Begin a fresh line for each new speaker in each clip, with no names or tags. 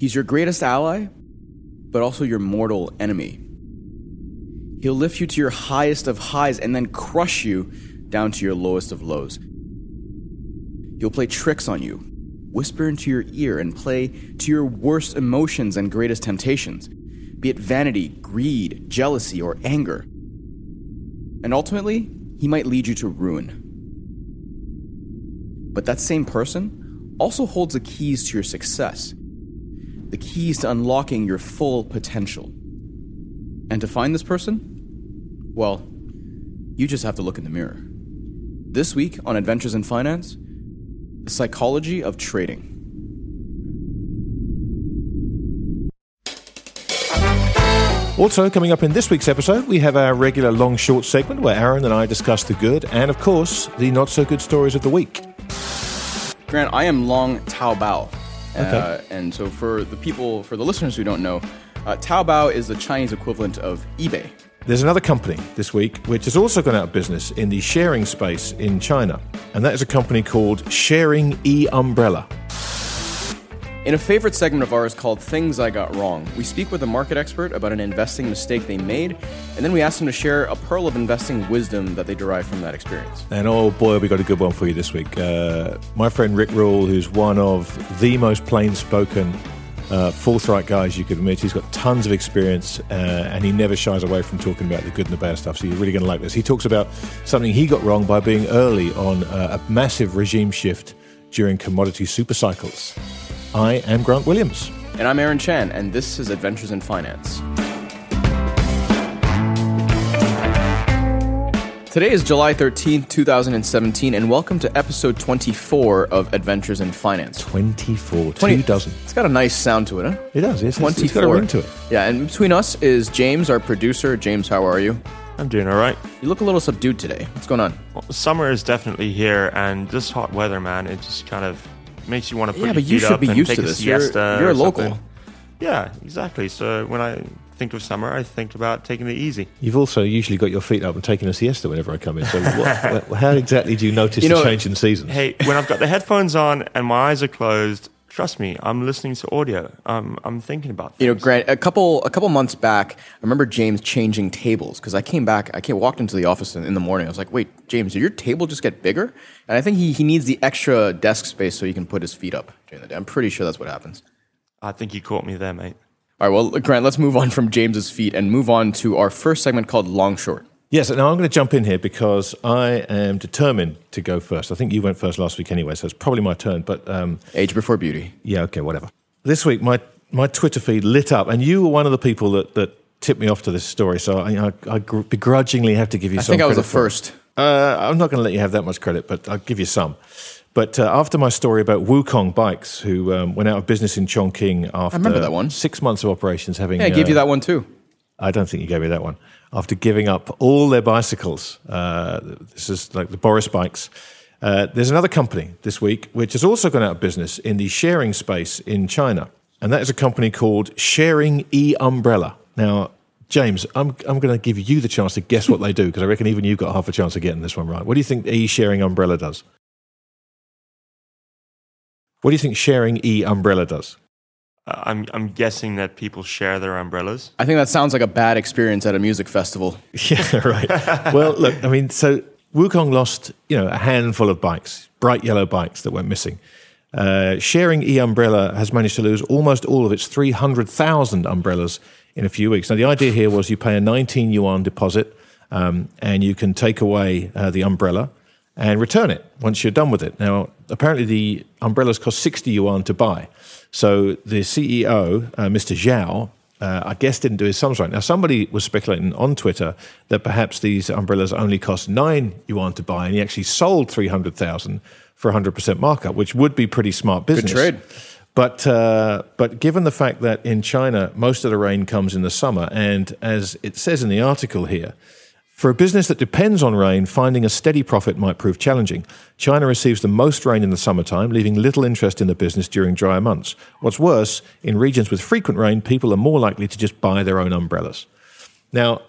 He's your greatest ally, but also your mortal enemy. He'll lift you to your highest of highs and then crush you down to your lowest of lows. He'll play tricks on you, whisper into your ear, and play to your worst emotions and greatest temptations, be it vanity, greed, jealousy, or anger. And ultimately, he might lead you to ruin. But that same person also holds the keys to your success, the keys to unlocking your full potential. And to find this person? Well, you just have to look in the mirror. This week on Adventures in Finance, the psychology of trading.
Also, coming up in this week's episode, we have our regular long short segment where Aaron and I discuss the good and, of course, the not so good stories of the week.
Grant, I am long Taobao.
Okay.
Uh, and so for the people, for the listeners who don't know, uh, Taobao is the Chinese equivalent of eBay.
There's another company this week which has also gone out of business in the sharing space in China, and that is a company called Sharing E Umbrella.
In a favorite segment of ours called Things I Got Wrong, we speak with a market expert about an investing mistake they made, and then we ask them to share a pearl of investing wisdom that they derived from that experience.
And oh boy, we got a good one for you this week. Uh, my friend Rick Rule, who's one of the most plain spoken, uh, forthright guys you could meet, he's got tons of experience uh, and he never shies away from talking about the good and the bad stuff. So you're really going to like this. He talks about something he got wrong by being early on uh, a massive regime shift during commodity super cycles. I am Grant Williams.
And I'm Aaron Chan, and this is Adventures in Finance. Today is July 13th, 2017, and welcome to episode 24 of Adventures in Finance.
24,
20
two dozen.
It's got a nice sound to it, huh?
It does, yes. It's,
24.
it's got a ring to it.
Yeah, and between us is James, our producer. James, how are you?
I'm doing all right.
You look a little subdued today. What's going on?
Well, summer is definitely here, and this hot weather, man, it just kind of makes you want to put
Yeah,
your
but you
feet
should
up
be
and
used
take
to
a
this. You're-
siesta.
you're a local.
something. Yeah, exactly. So when I think of summer, I think about taking it easy.
You've also usually got your feet up and taking a siesta whenever I come in. So, what, what- how exactly do you notice
You
the change in seasons?
Hey, when I've got the headphones on and my eyes are closed, trust me, I'm listening to audio. I'm I'm thinking about things.
You know, Grant, a couple a couple months back, I remember James changing tables because I came back, I came, walked into the office in, in the morning. I was like, "Wait, James, did your table just get bigger?" And I think he, he needs the extra desk space so he can put his feet up during the day. I'm pretty sure that's what happens.
I think you caught me there, mate.
All right, well, Grant, let's move on from James's feet and move on to our first segment called Long Short.
Yes, now I'm going to jump in here because I am determined to go first. I think you went first last week anyway, so it's probably my turn. But um,
Age before beauty.
yeah, okay, whatever. This week, my, my Twitter feed lit up, and you were one of the people that, that tipped me off to this story, so I, I, I begrudgingly have to give you
I
some
think I was the first.
Uh, I'm not going to let you have that much credit, but I'll give you some. But uh, after my story about Wukong Bikes, who um, went out of business in Chongqing after
remember that one.
six months of operations, having
Yeah, I gave
uh,
you that one too.
I don't think you gave me that one. After giving up all their bicycles, uh, this is like the Boris bikes. Uh, there's another company this week which has also gone out of business in the sharing space in China, and that is a company called Sharing E Umbrella. Now, James, I'm I'm going to give you the chance to guess what they do because I reckon even you've got half a chance of getting this one right. What do you think E Sharing Umbrella does? What do you think Sharing E Umbrella does?
Uh, I'm I'm guessing that people share their umbrellas.
I think that sounds like a bad experience at a music festival.
Yeah, right. well, look, I mean, so Wukong lost, you know, a handful of bikes, bright yellow bikes that went missing. Uh, sharing E Umbrella has managed to lose almost all of its 300,000 umbrellas in a few weeks. Now, the idea here was you pay a 19 yuan deposit um, and you can take away uh, the umbrella and return it once you're done with it. Now, apparently, the umbrellas cost 60 yuan to buy. So the CEO, uh, Mr. Zhao, uh, I guess didn't do his sums right. Now, somebody was speculating on Twitter that perhaps these umbrellas only cost nine yuan to buy, and he actually sold 300,000 for 100% markup, which would be pretty smart business.
Good trade.
But uh, but given the fact that in China most of the rain comes in the summer, and as it says in the article here, for a business that depends on rain, finding a steady profit might prove challenging. China receives the most rain in the summertime, leaving little interest in the business during drier months. What's worse, in regions with frequent rain, people are more likely to just buy their own umbrellas. Now,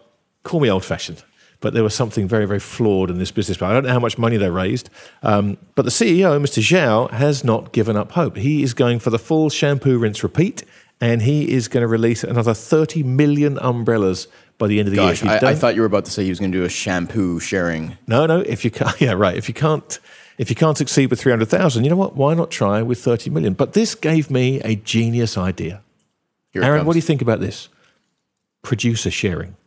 call me old fashioned, but there was something very, very flawed in this business. I don't know how much money they raised, um, but the CEO, Mr. Zhao, has not given up hope. He is going for the full shampoo, rinse, repeat, and he is going to release another 30 million umbrellas by the end of the
Gosh,
year.
I, I thought you were about to say he was going to do a shampoo sharing.
no, no. If you can't, yeah, right. If you can't, if you can't succeed with three hundred thousand, you know what? Why not try with thirty million? But this gave me a genius idea.
Here
Aaron, what do you think about this? Producer sharing.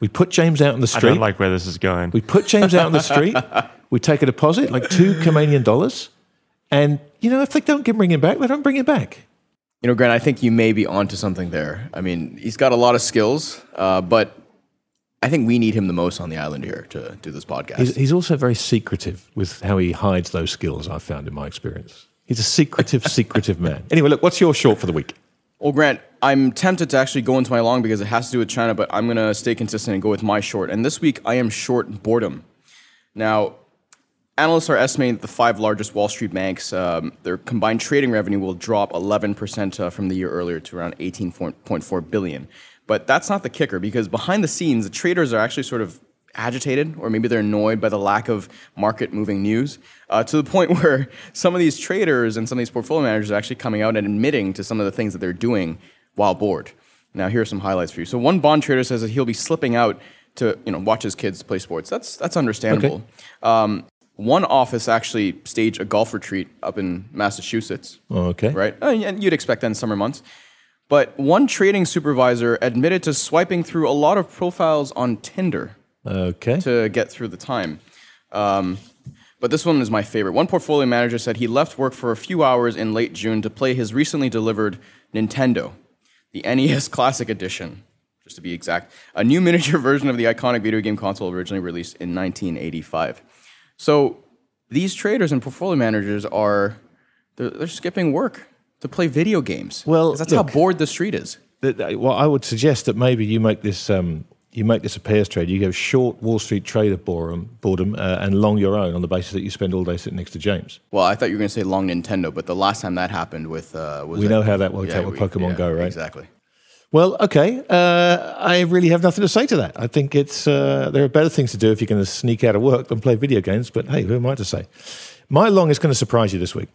We put James out on the street.
I don't like where this is going.
we put James out on the street. We take a deposit, like two Canadian dollars, and you know if they don't get bring him back, they don't bring him back.
You know, Grant, I think you may be onto something there. I mean, he's got a lot of skills, uh, but I think we need him the most on the island here to do this podcast.
He's, he's also very secretive with how he hides those skills. I've found in my experience. He's a secretive, secretive man. Anyway, look, what's your short for the week?
Well, Grant, I'm tempted to actually go into my long because it has to do with China, but I'm going to stay consistent and go with my short. And this week, I am short boredom. Now, analysts are estimating that the five largest Wall Street banks, um, their combined trading revenue will drop 11% uh, from the year earlier to around 18.4 billion. But that's not the kicker because behind the scenes, the traders are actually sort of agitated or maybe they're annoyed by the lack of market moving news uh, to the point where some of these traders and some of these portfolio managers are actually coming out and admitting to some of the things that they're doing while bored. Now, here are some highlights for you. So, one bond trader says that he'll be slipping out to you know watch his kids play sports. That's that's understandable. Um, one office actually staged a golf retreat up in Massachusetts
Okay.
right? Uh, And you'd expect that in summer months. But one trading supervisor admitted to swiping through a lot of profiles on Tinder
Okay.
to get through the time. Um, but this one is my favorite. One portfolio manager said he left work for a few hours in late June to play his recently delivered Nintendo, the NES Classic Edition, just to be exact, a new miniature version of the iconic video game console originally released in 1985. So these traders and portfolio managers are they're, they're skipping work to play video games.
Well,
that's
look-
how bored the street is.
That- that- Well, I would suggest that maybe you make this um, you make this a pairs trade. You go short Wall Street trader boredom, boredom uh, and long your own on the basis that you spend all day sitting next to James.
Well, I thought you were going to say long Nintendo, but the last time that happened with uh, was
We know how that worked out with
we-
Pokemon Go, right?
Exactly.
Well, okay. Uh, I really have nothing to say to that. I think it's uh, there are better things to do if you're going to sneak out of work than play video games. But hey, who am I to say? My long is going to surprise you this week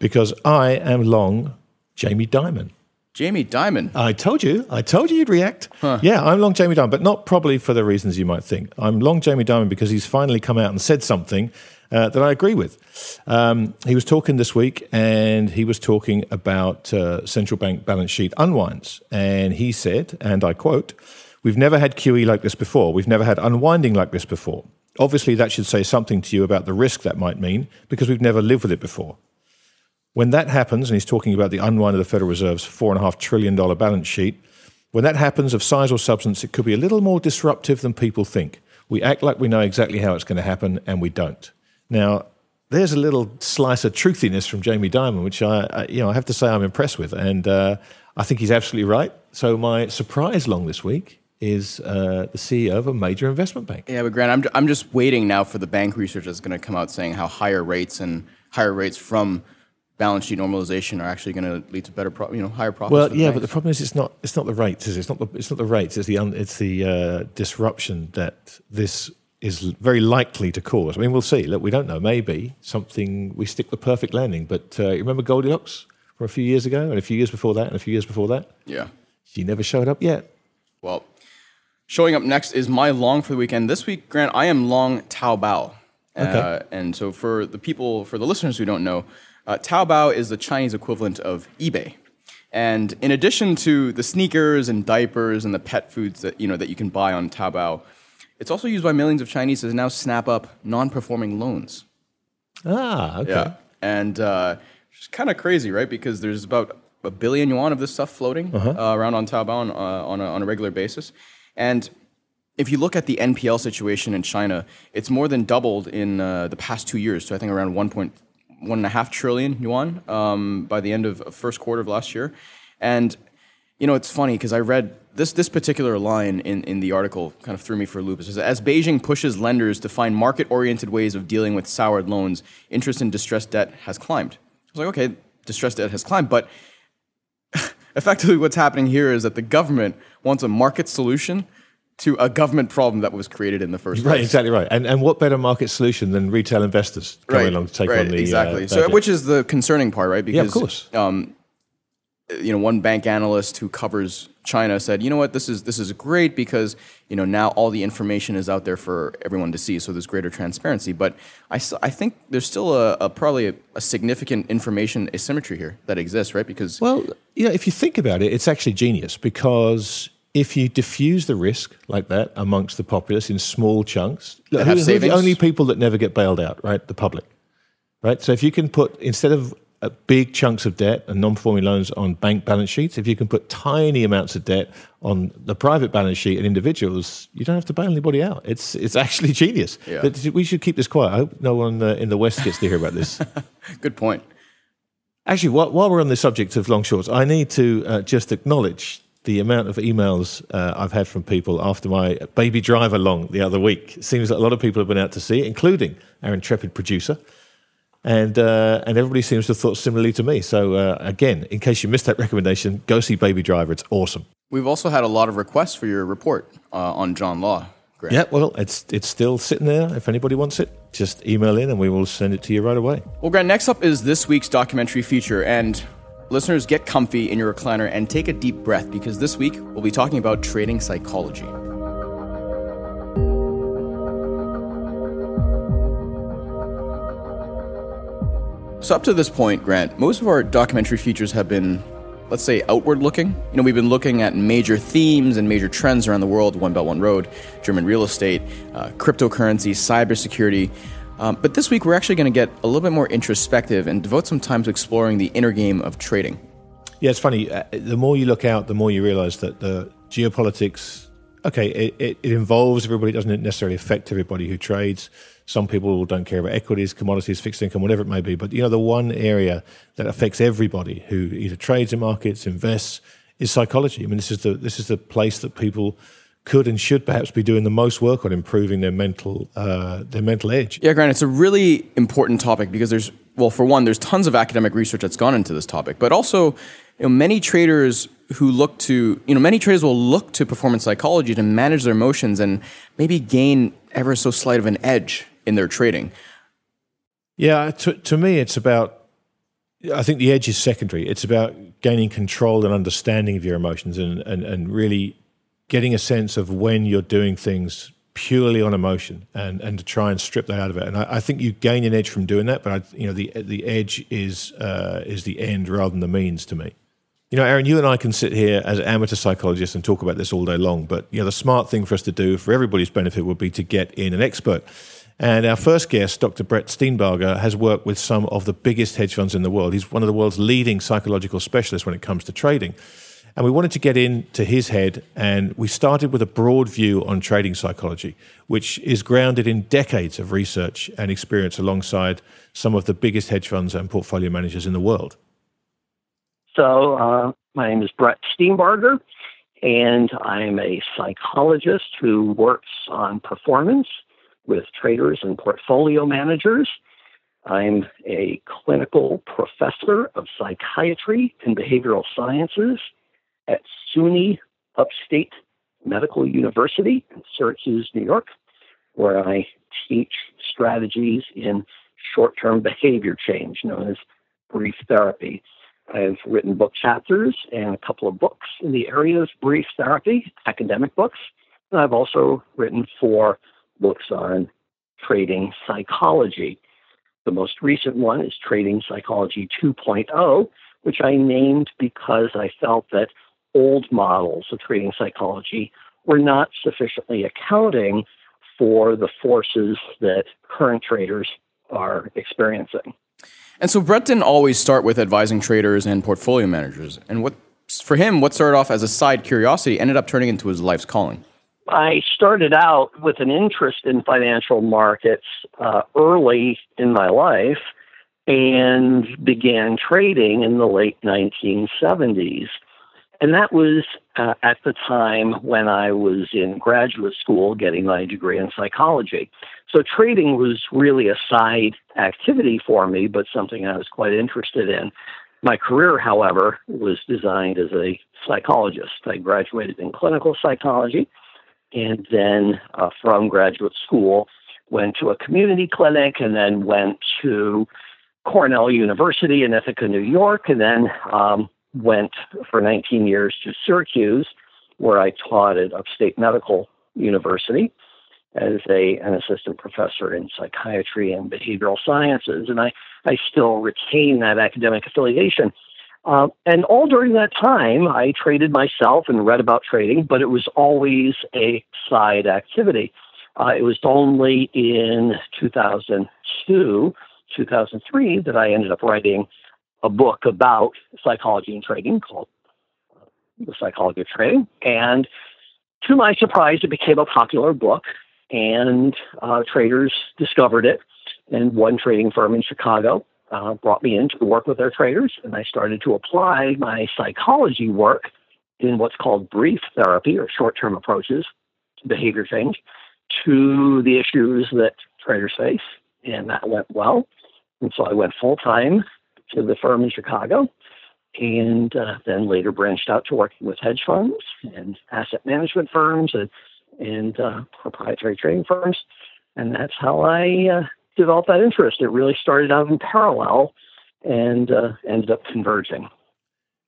because I am long Jamie Dimon.
Jamie Dimon.
I told you. I told you you'd react. Yeah, I'm long Jamie Dimon, but not probably for the reasons you might think. I'm long Jamie Dimon because he's finally come out and said something uh, that I agree with. Um, he was talking this week, and he was talking about uh, central bank balance sheet unwinds, and he said, and I quote. We've never had QE like this before. We've never had unwinding like this before. Obviously, that should say something to you about the risk that might mean because we've never lived with it before. When that happens, and he's talking about the unwind of the Federal Reserve's $4.5 trillion balance sheet, when that happens of size or substance, it could be a little more disruptive than people think. We act like we know exactly how it's going to happen, and we don't. Now, there's a little slice of truthiness from Jamie Dimon, which I, I you know, I have to say I'm impressed with, and uh, I think he's absolutely right. So my surprise long this week is uh, the CEO of a major investment bank.
Yeah, but Grant, I'm, I'm just waiting now for the bank research that's going to come out saying how higher rates and higher rates from balance sheet normalization are actually going to lead to better, pro- you know, higher profits.
Well, yeah, but the problem is it's not it's not the rates, is it? It's not the it's not the rates. It's the un, it's the uh, disruption that this is very likely to cause. I mean, we'll see. Look, we don't know. Maybe something we stick the perfect landing. But uh, you remember Goldilocks from a few years ago, and a few years before that, and a few years before that.
yeah.
She never showed up yet.
Well, showing up next is my long for the weekend. This week, Grant, I am long Taobao.
Okay.
Uh, and so for the people, for the listeners who don't know, uh, Taobao is the Chinese equivalent of eBay. And in addition to the sneakers and diapers and the pet foods that you know that you can buy on Taobao, it's also used by millions of Chinese to now snap up non-performing loans.
Ah, okay.
Yeah, and uh, it's kind of crazy, right? Because there's about a billion yuan of this stuff floating
Uh-huh.
uh, around on Taobao on, uh, on, a, on a regular basis, and if you look at the NPL situation in China, it's more than doubled in uh, the past two years to I think around 1. Point, one and a half trillion yuan um, by the end of first quarter of last year. And you know, it's funny because I read this this particular line in, in the article kind of threw me for a loop. It says, as Beijing pushes lenders to find market oriented ways of dealing with soured loans, interest in distressed debt has climbed. I was like, okay, distressed debt has climbed, but effectively what's happening here is that the government wants a market solution to a government problem that was created in the first place.
right, exactly right. And and what better market solution than retail investors coming
right,
along to take
right,
on the
exactly.
Uh,
so, which is the concerning part, right? Because
Yeah, of course.
Um, you know, one bank analyst who covers China said, "You know what? This is this is great because you know now all the information is out there for everyone to see, so there's greater transparency." But I, I think there's still a, a probably a, a significant information asymmetry here that exists, right? Because
Well, you know, if you think about it, it's actually genius because if you diffuse the risk like that amongst the populace in small chunks, look, who, who are the only people that never get bailed out, right? The public, right? So if you can put instead of big chunks of debt and non-performing loans on bank balance sheets, if you can put tiny amounts of debt on the private balance sheet and individuals, you don't have to bail anybody out. It's it's actually genius.
Yeah.
But we should keep this quiet. I hope no one uh, in the West gets to hear about this.
good point.
Actually, while, while we're on the subject of long shorts, I need to uh, just acknowledge the amount of emails uh, I've had from people after my Baby Driver long the other week. It seems that a lot of people have been out to see it, including our intrepid producer. And, uh, and everybody seems to have thought similarly to me. So, uh, again, in case you missed that recommendation, go see Baby Driver. It's awesome.
We've also had a lot of requests for your report uh, on John Law. Grant.
Yeah, well, it's, it's still sitting there. If anybody wants it, just email in and we will send it to you right away.
Well, Grant, next up is this week's documentary feature. And listeners, get comfy in your recliner and take a deep breath because this week we'll be talking about trading psychology. So, up to this point, Grant, most of our documentary features have been, let's say, outward looking. You know, we've been looking at major themes and major trends around the world One Belt, One Road, German real estate, uh, cryptocurrency, cybersecurity. Um, but this week, we're actually going to get a little bit more introspective and devote some time to exploring the inner game of trading.
Yeah, it's funny. Uh, the more you look out, the more you realize that the geopolitics, okay, it, it, it involves everybody, it doesn't necessarily affect everybody who trades. Some people don't care about equities, commodities, fixed income, whatever it may be. But, you know, the one area that affects everybody who either trades in markets, invests, is psychology. I mean, this is the, this is the place that people could and should perhaps be doing the most work on improving their mental, uh, their mental edge.
Yeah, Grant, it's a really important topic because there's, well, for one, there's tons of academic research that's gone into this topic, but also, you know, many traders who look to, you know, many traders will look to performance psychology to manage their emotions and maybe gain ever so slight of an edge in their trading.
Yeah, to, to me, it's about. I think the edge is secondary. It's about gaining control and understanding of your emotions, and and, and really getting a sense of when you're doing things purely on emotion, and, and to try and strip that out of it. And I, I think you gain an edge from doing that. But I, you know, the the edge is uh, is the end rather than the means to me. You know, Aaron, you and I can sit here as amateur psychologists and talk about this all day long. But you know, the smart thing for us to do, for everybody's benefit, would be to get in an expert. And our first guest, Dr. Brett Steenbarger, has worked with some of the biggest hedge funds in the world. He's one of the world's leading psychological specialists when it comes to trading. And we wanted to get into his head, and we started with a broad view on trading psychology, which is grounded in decades of research and experience alongside some of the biggest hedge funds and portfolio managers in the world.
So, uh, my name is Brett Steenbarger, and I'm a psychologist who works on performance with traders and portfolio managers. I'm a clinical professor of psychiatry and behavioral sciences at SUNY Upstate Medical University in Syracuse, New York, where I teach strategies in short term behavior change known as brief therapy. I've written book chapters and a couple of books in the area of brief therapy, academic books. I've also written four books on trading psychology. The most recent one is Trading Psychology 2.0, which I named because I felt that old models of trading psychology were not sufficiently accounting for the forces that current traders are experiencing.
And so Brett didn't always start with advising traders and portfolio managers. And what for him, what started off as a side curiosity ended up turning into his life's calling.
I started out with an interest in financial markets uh, early in my life. and began trading in the late 1970s. And that was uh, at the time when I was in graduate school getting my degree in psychology. So trading was really a side activity for me, but something I was quite interested in. My career, however, was designed as a psychologist. I graduated in clinical psychology and then uh, from graduate school went to a community clinic and then went to Cornell University in Ithaca, New York, and then um, went for 19 years to Syracuse, where I taught at Upstate Medical University as a, an assistant professor in psychiatry and behavioral sciences. And I, I still retain that academic affiliation. Uh, and all during that time, I traded myself and read about trading, but it was always a side activity. Uh, it was only in 2002, 2003 that I ended up writing a book about psychology and trading called uh, The Psychology of Trading. And to my surprise, it became a popular book, and uh, traders discovered it. And one trading firm in Chicago uh, brought me in to work with their traders, and I started to apply my psychology work in what's called brief therapy or short term approaches to behavior change to the issues that traders face. And that went well. And so I went full time to the firm in Chicago and uh, then later branched out to working with hedge funds and asset management firms and, and uh, proprietary trading firms. And that's how I uh, developed that interest. It really started out in parallel and uh, ended up converging.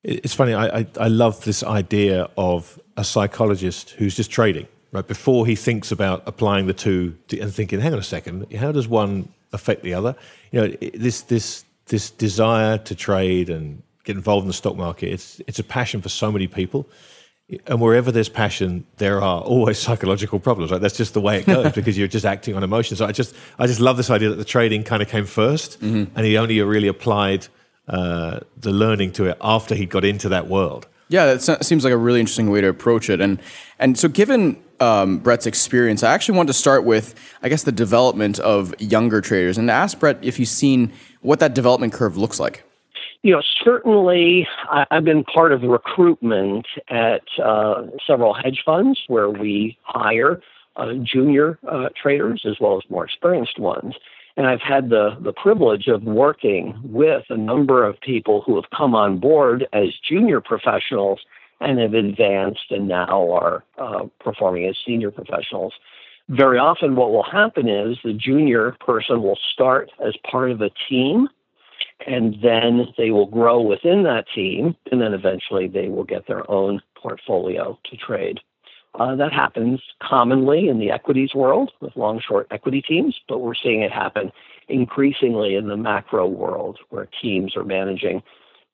It's funny. I, I, I love this idea of a psychologist who's just trading right before he thinks about applying the two to, and thinking, hang on a second, how does one affect the other? You know, this this this desire to trade and get involved in the stock market. It's it's a passion for so many people, and wherever there's passion, there are always psychological problems. Right? That's just the way it goes because you're just acting on emotions. So I just I just love this idea that the trading kind of came 1st mm-hmm. and he only really applied uh, the learning to it after he got into that world.
Yeah, that seems like a really interesting way to approach it. And and so, given um, Brett's experience, I actually want to start with, I guess, the development of younger traders, and to ask Brett if you've seen what that development curve looks like.
You know, certainly I've been part of recruitment at uh, several hedge funds where we hire uh, junior uh, traders as well as more experienced ones. And I've had the, the privilege of working with a number of people who have come on board as junior professionals and have advanced and now are uh, performing as senior professionals. Very often, what will happen is the junior person will start as part of a team, and then they will grow within that team, and then eventually they will get their own portfolio to trade. Uh, that happens commonly in the equities world with long short equity teams, but we're seeing it happen increasingly in the macro world where teams are managing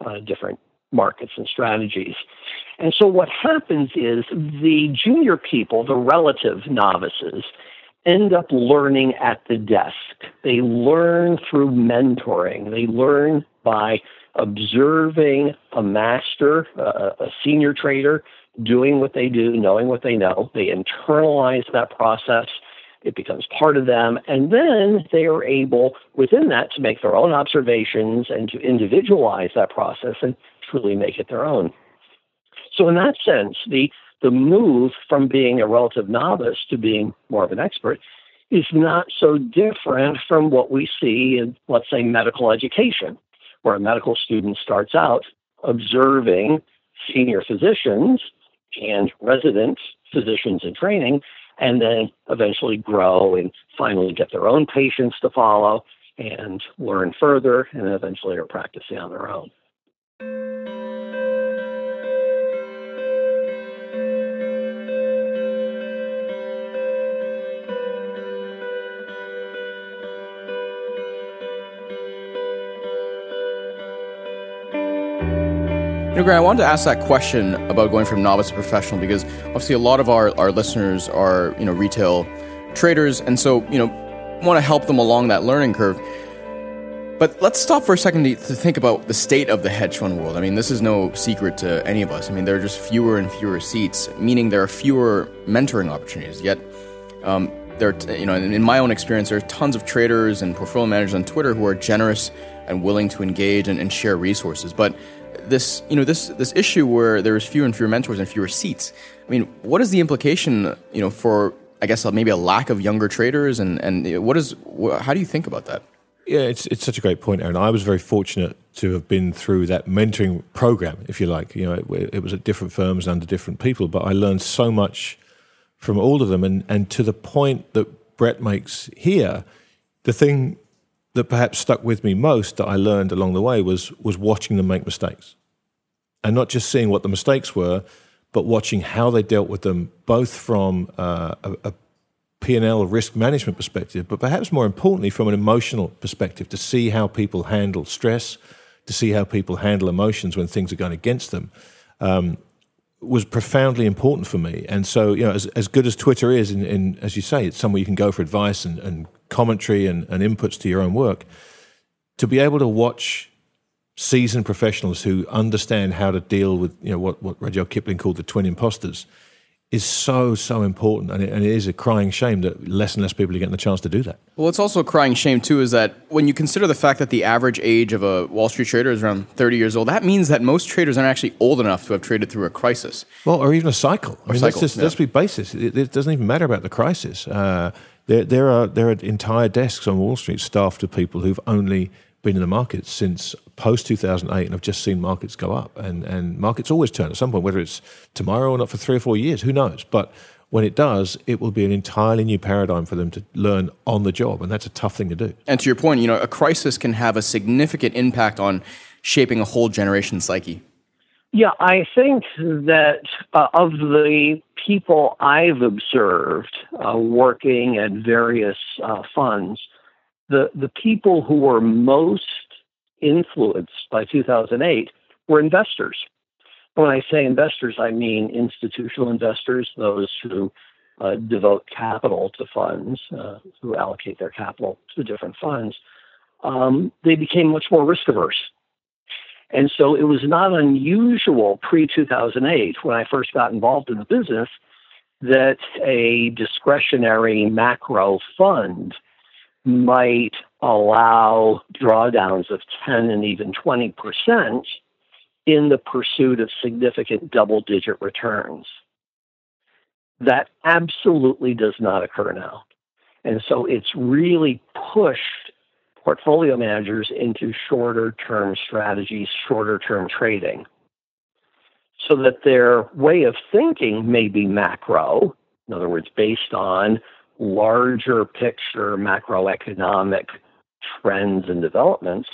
uh, different markets and strategies. And so what happens is the junior people, the relative novices, end up learning at the desk. They learn through mentoring. They learn by observing a master, uh, a senior trader, doing what they do, knowing what they know. They internalize that process. It becomes part of them. And then they are able, within that, to make their own observations and to individualize that process and truly make it their own. So, in that sense, the, the move from being a relative novice to being more of an expert is not so different from what we see in, let's say, medical education, where a medical student starts out observing senior physicians and resident physicians in training, and then eventually grow and finally get their own patients to follow and learn further, and eventually are practicing on their own.
You know, Grant, I wanted to ask that question about going from novice to professional because obviously a lot of our, our listeners are, you know, retail traders, and so, you know, want to help them along that learning curve. But let's stop for a second to, to, think about the state of the hedge fund world. I mean, this is no secret to any of us. I mean, there are just fewer and fewer seats, meaning there are fewer mentoring opportunities. Yet, um, there, are, you know, in my own experience, there are tons of traders and portfolio managers on Twitter who are generous and willing to engage and, and share resources. But this, you know, this this issue where there's fewer and fewer mentors and fewer seats. I mean, what is the implication, you know, for I guess maybe a lack of younger traders, and and what is how do you think about that?
Yeah, it's it's such a great point, Aaron. I was very fortunate to have been through that mentoring program, if you like. You know, it, it was at different firms and under different people, but I learned so much from all of them, and and to the point that Brett makes here, the thing that perhaps stuck with me most that I learned along the way was was watching them make mistakes, and not just seeing what the mistakes were, but watching how they dealt with them, both from uh, a, a P&L risk management perspective, but perhaps more importantly from an emotional perspective to see how people handle stress, to see how people handle emotions when things are going against them. Um, was profoundly important for me. And so, you know, as, as good as Twitter is, in, as you say, it's somewhere you can go for advice and, and commentary and, and inputs to your own work. To be able to watch seasoned professionals who understand how to deal with, you know, what, what Rudyard Kipling called the twin imposters – is so so important, and it, and it is a crying shame that less and less people are getting the chance to do that.
Well, it's also a crying shame too, is that when you consider the fact that the average age of a Wall Street trader is around thirty years old, that means that most traders aren't actually old enough to have traded through a crisis.
Well, or even a cycle. I mean,
cycle,
let's, just,
yeah.
let's be basis. It, it, doesn't even matter about the crisis. Uh, there, there are there are entire desks on Wall Street staffed with people who've only been in the markets since post 2008 and have just seen markets go up. And, and markets always turn at some point, whether it's tomorrow or not for three or four years, who knows? But when it does, it will be an entirely new paradigm for them to learn on the job. And that's a tough thing to do.
And to your point, you know, a crisis can have a significant impact on shaping a whole generation's psyche.
Yeah, I think that uh, of the people I've observed uh, working at various uh, funds, the, the people who were most influenced by 2008 were investors. When I say investors, I mean institutional investors, those who uh, devote capital to funds, uh, who allocate their capital to different funds. Um, they became much more risk averse. And so it was not unusual pre 2008, when I first got involved in the business, that a discretionary macro fund might allow drawdowns of 10 and even 20% in the pursuit of significant double digit returns. That absolutely does not occur now. And so it's really pushed portfolio managers into shorter term strategies, shorter term trading, so that their way of thinking may be macro, in other words, based on larger picture macroeconomic trends and developments.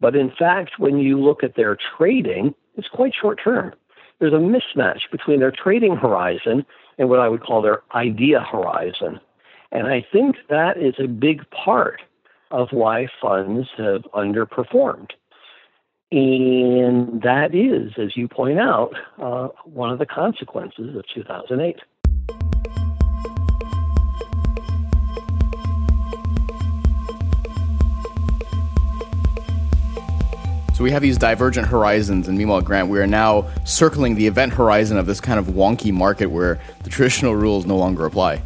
But in fact, when you look at their trading, it's quite short term. There's a mismatch between their trading horizon and what I would call their idea horizon. And I think that is a big part of why funds have underperformed. And that is, as you point out, uh, one of the consequences of 2008.
So we have these divergent horizons, and meanwhile, Grant, we are now circling the event horizon of this kind of wonky market where the traditional rules no longer apply.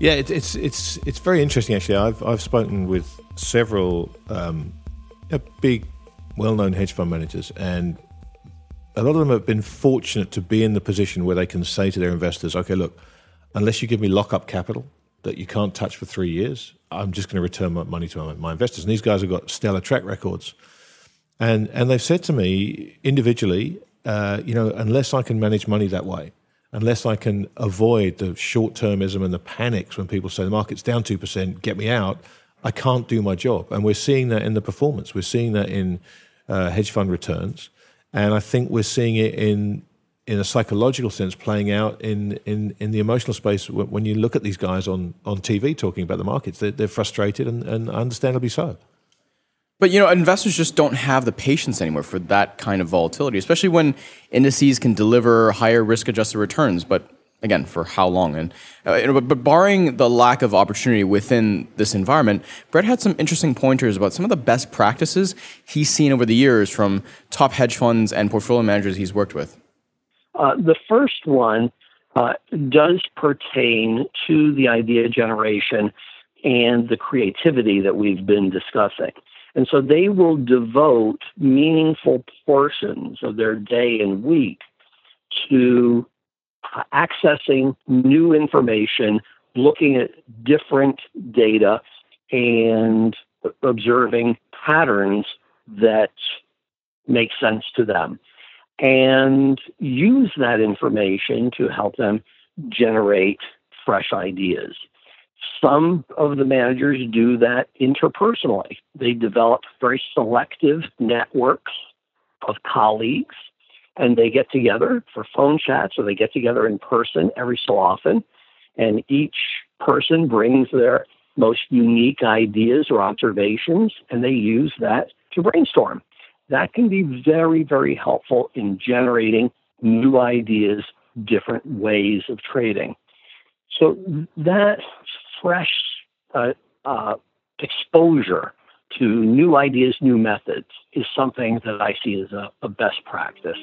Yeah, it, it's it's it's very interesting actually. I've I've spoken with several um, big, well-known hedge fund managers, and a lot of them have been fortunate to be in the position where they can say to their investors, "Okay, look, unless you give me lock-up capital that you can't touch for three years, I'm just going to return my money to my, my investors." And these guys have got stellar track records. And and they've said to me individually, uh, you know, unless I can manage money that way, unless I can avoid the short termism and the panics when people say the market's down two percent, get me out, I can't do my job. And we're seeing that in the performance. We're seeing that in uh, hedge fund returns, and I think we're seeing it in in a psychological sense playing out in, in, in the emotional space when you look at these guys on, on TV talking about the markets. They're, they're frustrated and, and understandably so.
But you know, investors just don't have the patience anymore for that kind of volatility, especially when indices can deliver higher risk-adjusted returns. But again, for how long? And uh, but, barring the lack of opportunity within this environment, Brett had some interesting pointers about some of the best practices he's seen over the years from top hedge funds and portfolio managers he's worked with.
Uh, the first one uh, does pertain to the idea generation and the creativity that we've been discussing. And so they will devote meaningful portions of their day and week to uh, accessing new information, looking at different data, and observing patterns that make sense to them. And use that information to help them generate fresh ideas. Some of the managers do that interpersonally. They develop very selective networks of colleagues and they get together for phone chats or they get together in person every so often. And each person brings their most unique ideas or observations and they use that to brainstorm. That can be very, very helpful in generating new ideas, different ways of trading. So that fresh uh, uh, exposure to new ideas, new methods is something that I see as a, a best practice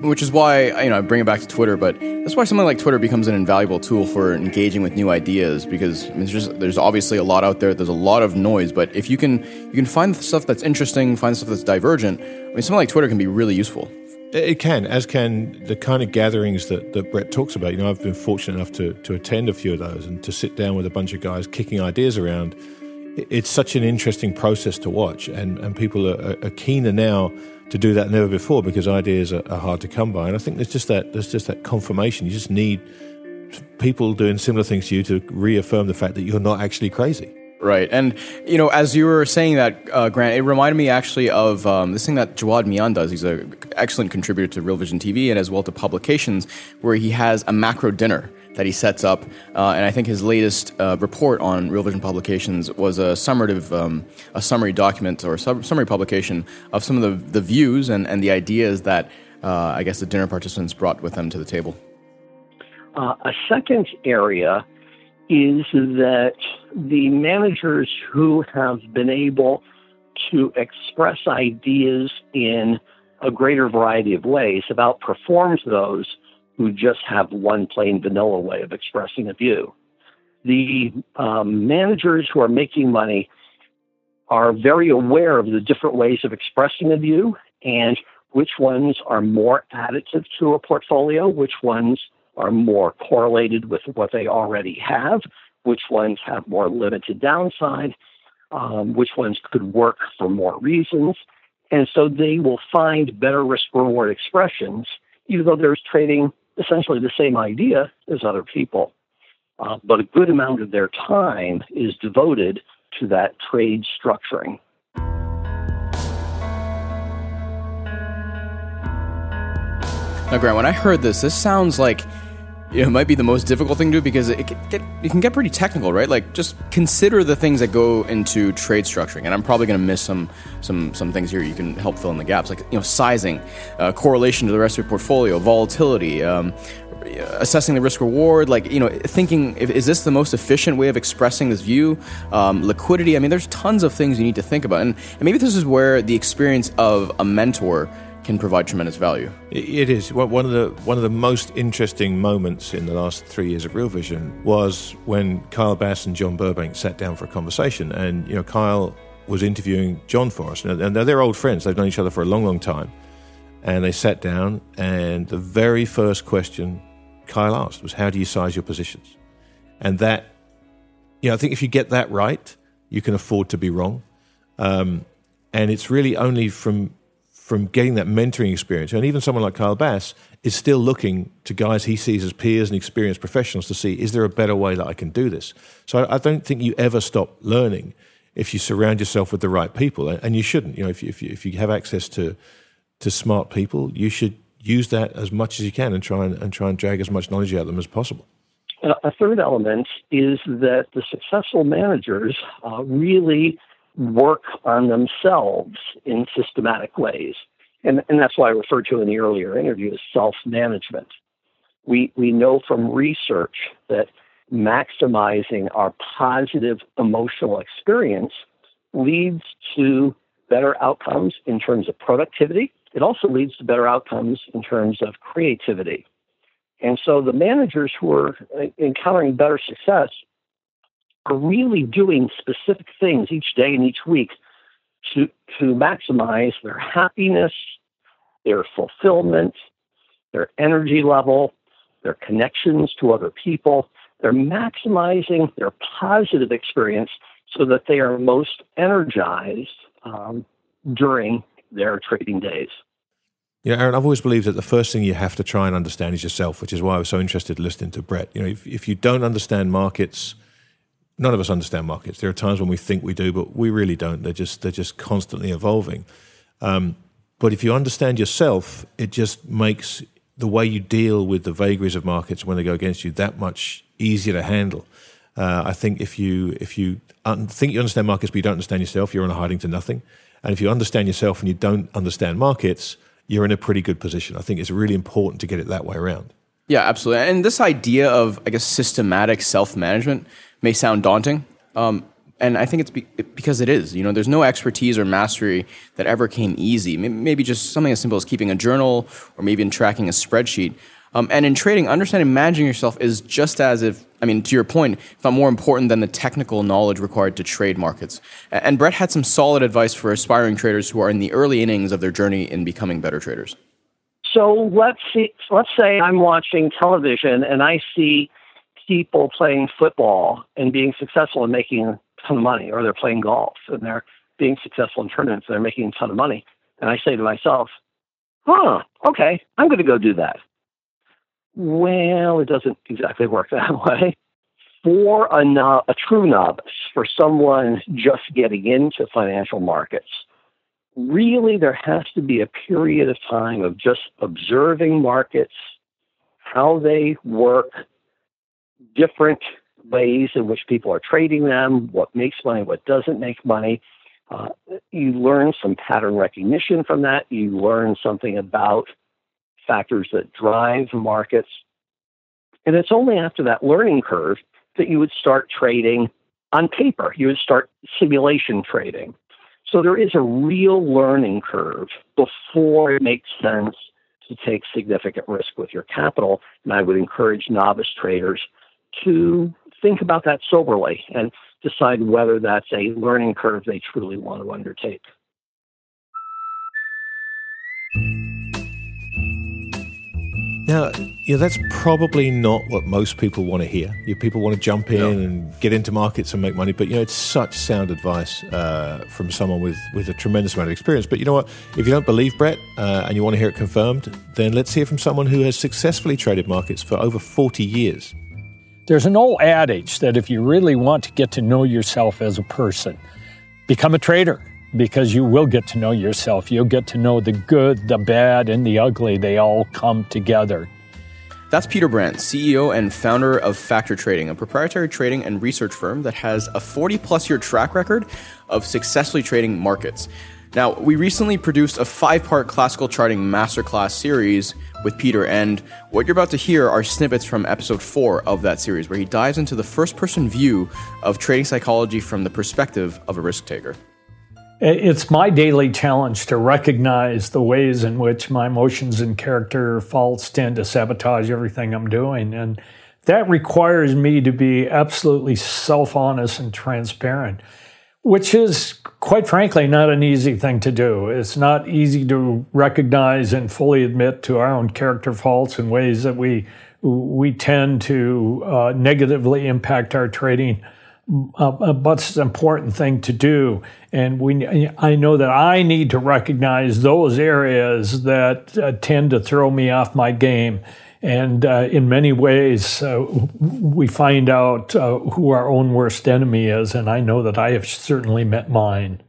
which is why you know I bring it back to Twitter, but that's why something like Twitter becomes an invaluable tool for engaging with new ideas because I mean, there's just there's obviously a lot out there. There's a lot of noise, but if you can you can find stuff that's interesting, find stuff that's divergent. I mean, something like Twitter can be really useful.
It can, as can the kind of gatherings that, that Brett talks about. You know, I've been fortunate enough to, to attend a few of those and to sit down with a bunch of guys kicking ideas around. It's such an interesting process to watch, and, and people are, are keener now to do that than ever before because ideas are, are hard to come by. And I think there's just that there's just that confirmation. You just need people doing similar things to you to reaffirm the fact that you're not actually crazy.
Right. And, you know, as you were saying that, uh, Grant, it reminded me actually of um, this thing that Jawad Mian does. He's an excellent contributor to Real Vision TV and as well to publications, where he has a macro dinner that he sets up. Uh, and I think his latest uh, report on Real Vision Publications was a summative, um, a summary document or sub- summary publication of some of the, the views and, and the ideas that uh, I guess the dinner participants brought with them to the table.
Uh, a second area is that the managers who have been able to express ideas in a greater variety of ways have outperformed those who just have one plain vanilla way of expressing a view. The um, managers who are making money are very aware of the different ways of expressing a view and which ones are more additive to a portfolio, which ones are more correlated with what they already have, which ones have more limited downside, um, which ones could work for more reasons. And so they will find better risk reward expressions, even though there's trading essentially the same idea as other people. Uh, but a good amount of their time is devoted to that trade structuring.
Now, Grant, when I heard this, this sounds like it might be the most difficult thing to do because it can get it can get pretty technical, right? Like just consider the things that go into trade structuring, and I'm probably going to miss some some some things here. You can help fill in the gaps, like you know, sizing, uh, correlation to the rest of your portfolio, volatility. Um, assessing the risk reward, like you know, thinking if, is this the most efficient way of expressing this view? Um, liquidity. I mean, there's tons of things you need to think about, and, and maybe this is where the experience of a mentor can provide tremendous value.
It is one of the one of the most interesting moments in the last three years of Real Vision was when Kyle Bass and John Burbank sat down for a conversation, and you know Kyle was interviewing John for us, and they're old friends. They've known each other for a long, long time, and they sat down, and the very first question Kyle asked was, "How do you size your positions?" And that, you know, I think if you get that right, you can afford to be wrong. Um, and it's really only from from getting that mentoring experience. And even someone like Kyle Bass is still looking to guys he sees as peers and experienced professionals to see is there a better way that I can do this? So I, don't think you ever stop learning if you surround yourself with the right people, and you shouldn't. You know, if you, if you, if you have access to to smart people, you should use that as much as you can and try and, and try and drag as much knowledge out of them as possible.
a third element is that the successful managers uh, really work on themselves in systematic ways. And, and that's why I referred to in the earlier interview as self management. We, we know from research that maximizing our positive emotional experience leads to better outcomes in terms of productivity. It also leads to better outcomes in terms of creativity. And so the managers who are encountering better success are really doing specific things each day and each week to, to maximize their happiness, their fulfillment, their energy level, their connections to other people. They're maximizing their positive experience so that they are most energized um, during their trading days.
Know, Aaron, I've always believed that the first thing you have to try and understand is yourself, which is why I was so interested in listening to Brett. You know, if, if you don't understand markets, none of us understand markets. There are times when we think we do, but we really don't. They're just they're just constantly evolving. Um, but if you understand yourself, it just makes the way you deal with the vagaries of markets when they go against you that much easier to handle. Uh, I think if you if you un- think you understand markets but you don't understand yourself, you're on a hiding to nothing. And if you understand yourself and you don't understand markets, you're in a pretty good position. I think it's really important to get it that way around.
Yeah, absolutely. And this idea of, I guess, systematic self management may sound daunting. Um, and I think it's be- because it is. You know, there's no expertise or mastery that ever came easy. Maybe just something as simple as keeping a journal or maybe in tracking a spreadsheet. Um, and in trading, understanding managing yourself is just as if, I mean, to your point, if not more important than the technical knowledge required to trade markets. And Brett had some solid advice for aspiring traders who are in the early innings of their journey in becoming better traders.
So let's see, let's say I'm watching television and I see people playing football and being successful and making a ton of money, or they're playing golf and they're being successful in tournaments and they're making a ton of money. And I say to myself, huh, okay, I'm going to go do that. Well, it doesn't exactly work that way. For a, no- a true novice, for someone just getting into financial markets, really there has to be a period of time of just observing markets, how they work, different ways in which people are trading them, what makes money, what doesn't make money. Uh, you learn some pattern recognition from that. You learn something about factors that drive markets. And it's only after that learning curve that you would start trading on paper. You would start simulation trading. So there is a real learning curve before it makes sense to take significant risk with your capital. And I would encourage novice traders to think about that soberly and decide whether that's a learning curve they truly want to undertake.
Now, yeah, that's probably not what most people want to hear. You people want to jump in no. and get into markets and make money, but you know, it's such sound advice uh, from someone with with a tremendous amount of experience. But you know what? If you don't believe Brett uh, and you want to hear it confirmed, then let's hear from someone who has successfully traded markets for over forty years.
There's an old adage that if you really want to get to know yourself as a person, become a trader because you will get to know yourself. You'll get to know the good, the bad, and the ugly. They all come together.
That's Peter Brandt, CEO and founder of Factor Trading, a proprietary trading and research firm that has a 40 plus year track record of successfully trading markets. Now, we recently produced a five part classical charting masterclass series with Peter, and what you're about to hear are snippets from episode four of that series, where he dives into the first person view of trading psychology from the perspective of a risk taker.
It's my daily challenge to recognize the ways in which my emotions and character faults tend to sabotage everything I'm doing. And that requires me to be absolutely self honest and transparent which is quite frankly not an easy thing to do. It's not easy to recognize and fully admit to our own character faults and ways that we we tend to uh, negatively impact our trading. Uh, but it's an important thing to do, and we. I know that I need to recognize those areas that uh, tend to throw me off my game and uh, in many ways, uh, we find out uh, who our own worst enemy is. And I know that I have certainly met mine.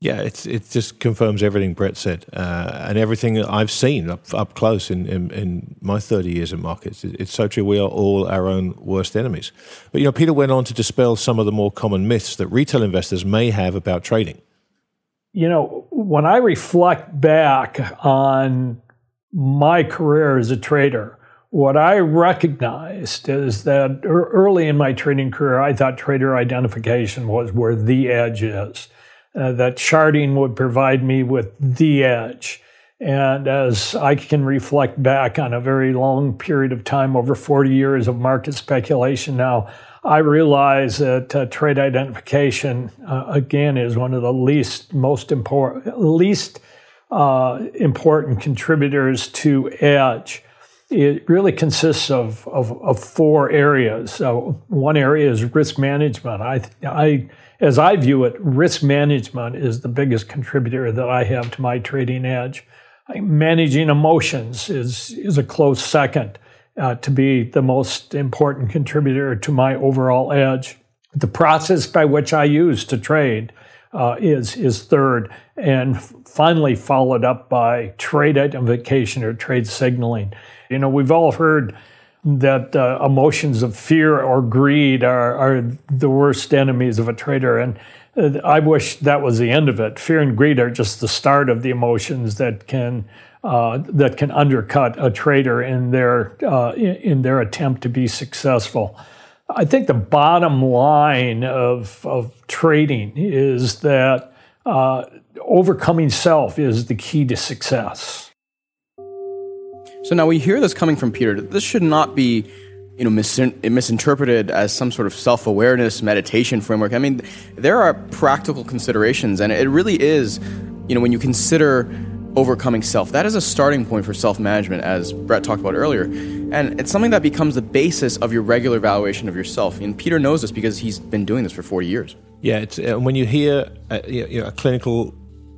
Yeah, it's, it just confirms everything Brett said uh, and everything I've seen up, up close in, in, in my 30 years in markets. It's so true. We are all our own worst enemies. But, you know, Peter went on to dispel some of the more common myths that retail investors may have about trading.
You know, when I reflect back on my career as a trader, what I recognized is that early in my trading career, I thought trader identification was where the edge is. Uh, that charting would provide me with the edge. And as I can reflect back on a very long period of time, over 40 years of market speculation now, I realize that uh, trade identification, uh, again, is one of the least most important, least uh, important contributors to edge. It really consists of, of, of four areas. So one area is risk management. I, I, as I view it, risk management is the biggest contributor that I have to my trading edge managing emotions is is a close second uh, to be the most important contributor to my overall edge. The process by which I use to trade uh, is is third, and finally followed up by trade identification or trade signaling. You know, we've all heard that uh, emotions of fear or greed are, are the worst enemies of a trader, and I wish that was the end of it. Fear and greed are just the start of the emotions that can uh, that can undercut a trader in their uh, in their attempt to be successful. I think the bottom line of of trading is that uh, overcoming self is the key to success.
So now we hear this coming from Peter. This should not be you know, mis- misinterpreted as some sort of self awareness meditation framework. I mean, there are practical considerations, and it really is, you know, when you consider overcoming self, that is a starting point for self management, as Brett talked about earlier. And it's something that becomes the basis of your regular evaluation of yourself. And Peter knows this because he's been doing this for 40 years.
Yeah, it's, uh, when you hear a, you know, a clinical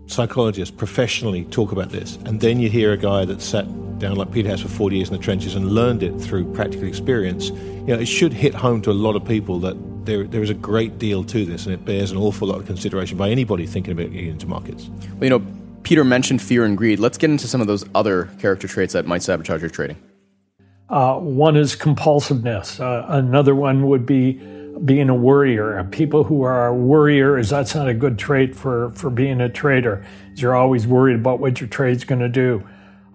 psychologist professionally talk about this, and then you hear a guy that sat down like Peter has for 40 years in the trenches and learned it through practical experience, you know, it should hit home to a lot of people that there, there is a great deal to this, and it bears an awful lot of consideration by anybody thinking about getting into markets.
Well, you know, Peter mentioned fear and greed. Let's get into some of those other character traits that might sabotage your trading.
Uh, one is compulsiveness. Uh, another one would be being a worrier. People who are worriers, that's not a good trait for, for being a trader. You're always worried about what your trade's going to do.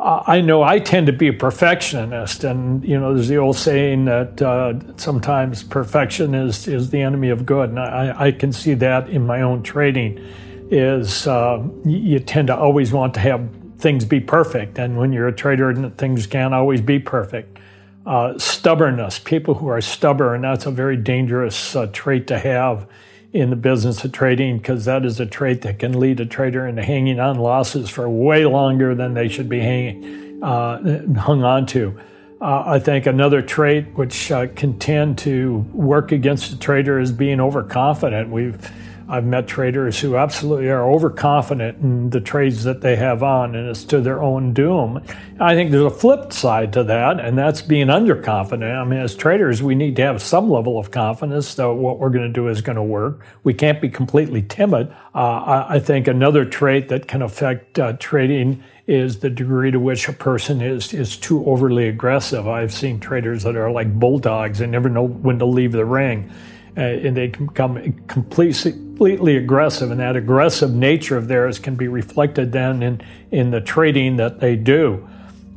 I know I tend to be a perfectionist, and you know, there's the old saying that uh, sometimes perfection is is the enemy of good, and I, I can see that in my own trading. Is uh, you tend to always want to have things be perfect, and when you're a trader, things can't always be perfect. Uh, stubbornness. People who are stubborn, and that's a very dangerous uh, trait to have in the business of trading because that is a trait that can lead a trader into hanging on losses for way longer than they should be hanging, uh, hung on to. Uh, I think another trait which uh, can tend to work against a trader is being overconfident. We've I've met traders who absolutely are overconfident in the trades that they have on, and it's to their own doom. I think there's a flip side to that, and that's being underconfident. I mean, as traders, we need to have some level of confidence that what we're going to do is going to work. We can't be completely timid. Uh, I, think another trait that can affect uh, trading is the degree to which a person is is too overly aggressive. I've seen traders that are like bulldogs and never know when to leave the ring uh, and they become completely, completely aggressive. And that aggressive nature of theirs can be reflected then in, in the trading that they do.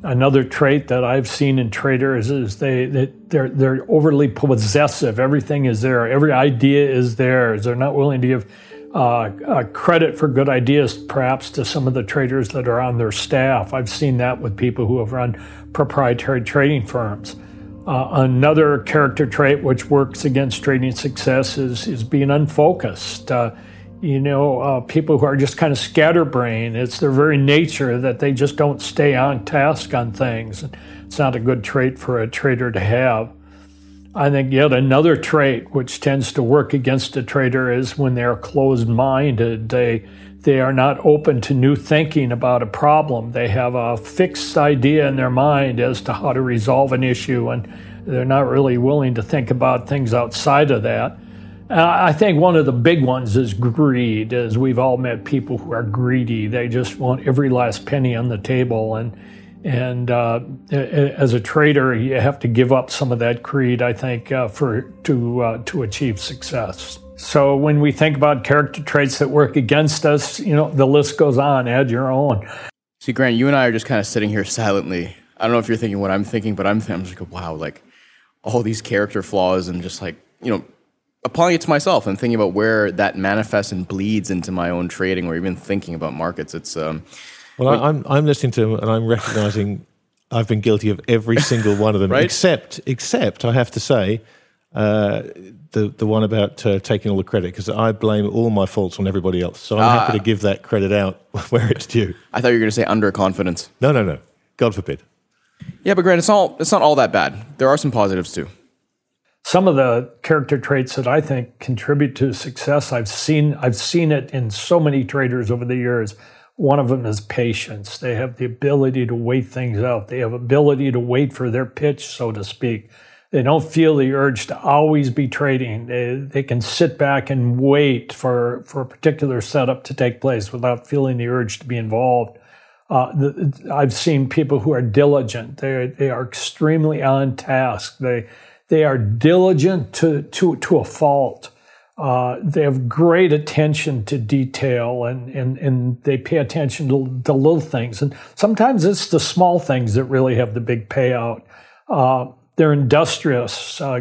Another trait that I've seen in traders is they, they they're they're overly possessive. Everything is there. Every idea is theirs. They're not willing to give uh, uh, credit for good ideas, perhaps, to some of the traders that are on their staff. I've seen that with people who have run proprietary trading firms. Uh, another character trait which works against trading success is, is being unfocused. Uh, you know, uh, people who are just kind of scatterbrained, it's their very nature that they just don't stay on task on things. It's not a good trait for a trader to have. I think yet another trait which tends to work against a trader is when they're closed minded. They they are not open to new thinking about a problem. They have a fixed idea in their mind as to how to resolve an issue, and they're not really willing to think about things outside of that. I think one of the big ones is greed, as we've all met people who are greedy. They just want every last penny on the table, and and uh, as a trader, you have to give up some of that greed. I think uh, for to uh, to achieve success. So when we think about character traits that work against us, you know, the list goes on. Add your own.
See, Grant, you and I are just kind of sitting here silently. I don't know if you're thinking what I'm thinking, but I'm, I'm just like, wow, like all these character flaws and just like, you know, applying it to myself and thinking about where that manifests and bleeds into my own trading or even thinking about markets. It's, um,
Well, I, I'm I'm listening to them and I'm recognizing I've been guilty of every single one of them,
Right?
except except I have to say uh, the the one about uh, taking all the credit because I blame all my faults on everybody else. So I'm
Ah.
happy to give that credit out where it's due.
I thought you were going to say underconfidence.
No, no, no. God forbid.
Yeah, but Grant, it's all it's not all that bad. There are some positives too.
some of the character traits that I think contribute to success. I've seen I've seen it in so many traders over the years. One of them is patience. They have the ability to wait things out. They have ability to wait for their pitch, so to speak. They don't feel the urge to always be trading. They, they can sit back and wait for, for a particular setup to take place without feeling the urge to be involved. Uh, the, I've seen people who are diligent. They they are extremely on task. They they are diligent to to to a fault. Uh, they have great attention to detail and, and, and they pay attention to the little things. And sometimes it's the small things that really have the big payout. Uh, they're industrious. Uh,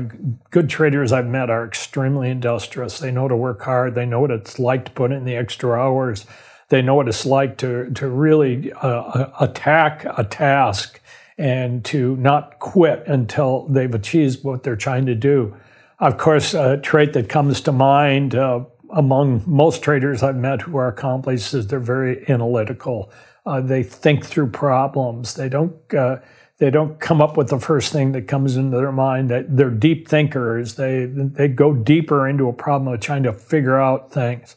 good traders I've met are extremely industrious. They know to work hard. They know what it's like to put in the extra hours. They know what it's like to, to really uh, attack a task and to not quit until they've achieved what they're trying to do. Of course, a trait that comes to mind uh, among most traders I've met who are accomplished is they're very analytical. Uh, they think through problems. They don't uh, they don't come up with the first thing that comes into their mind. That they're deep thinkers. They they go deeper into a problem of trying to figure out things.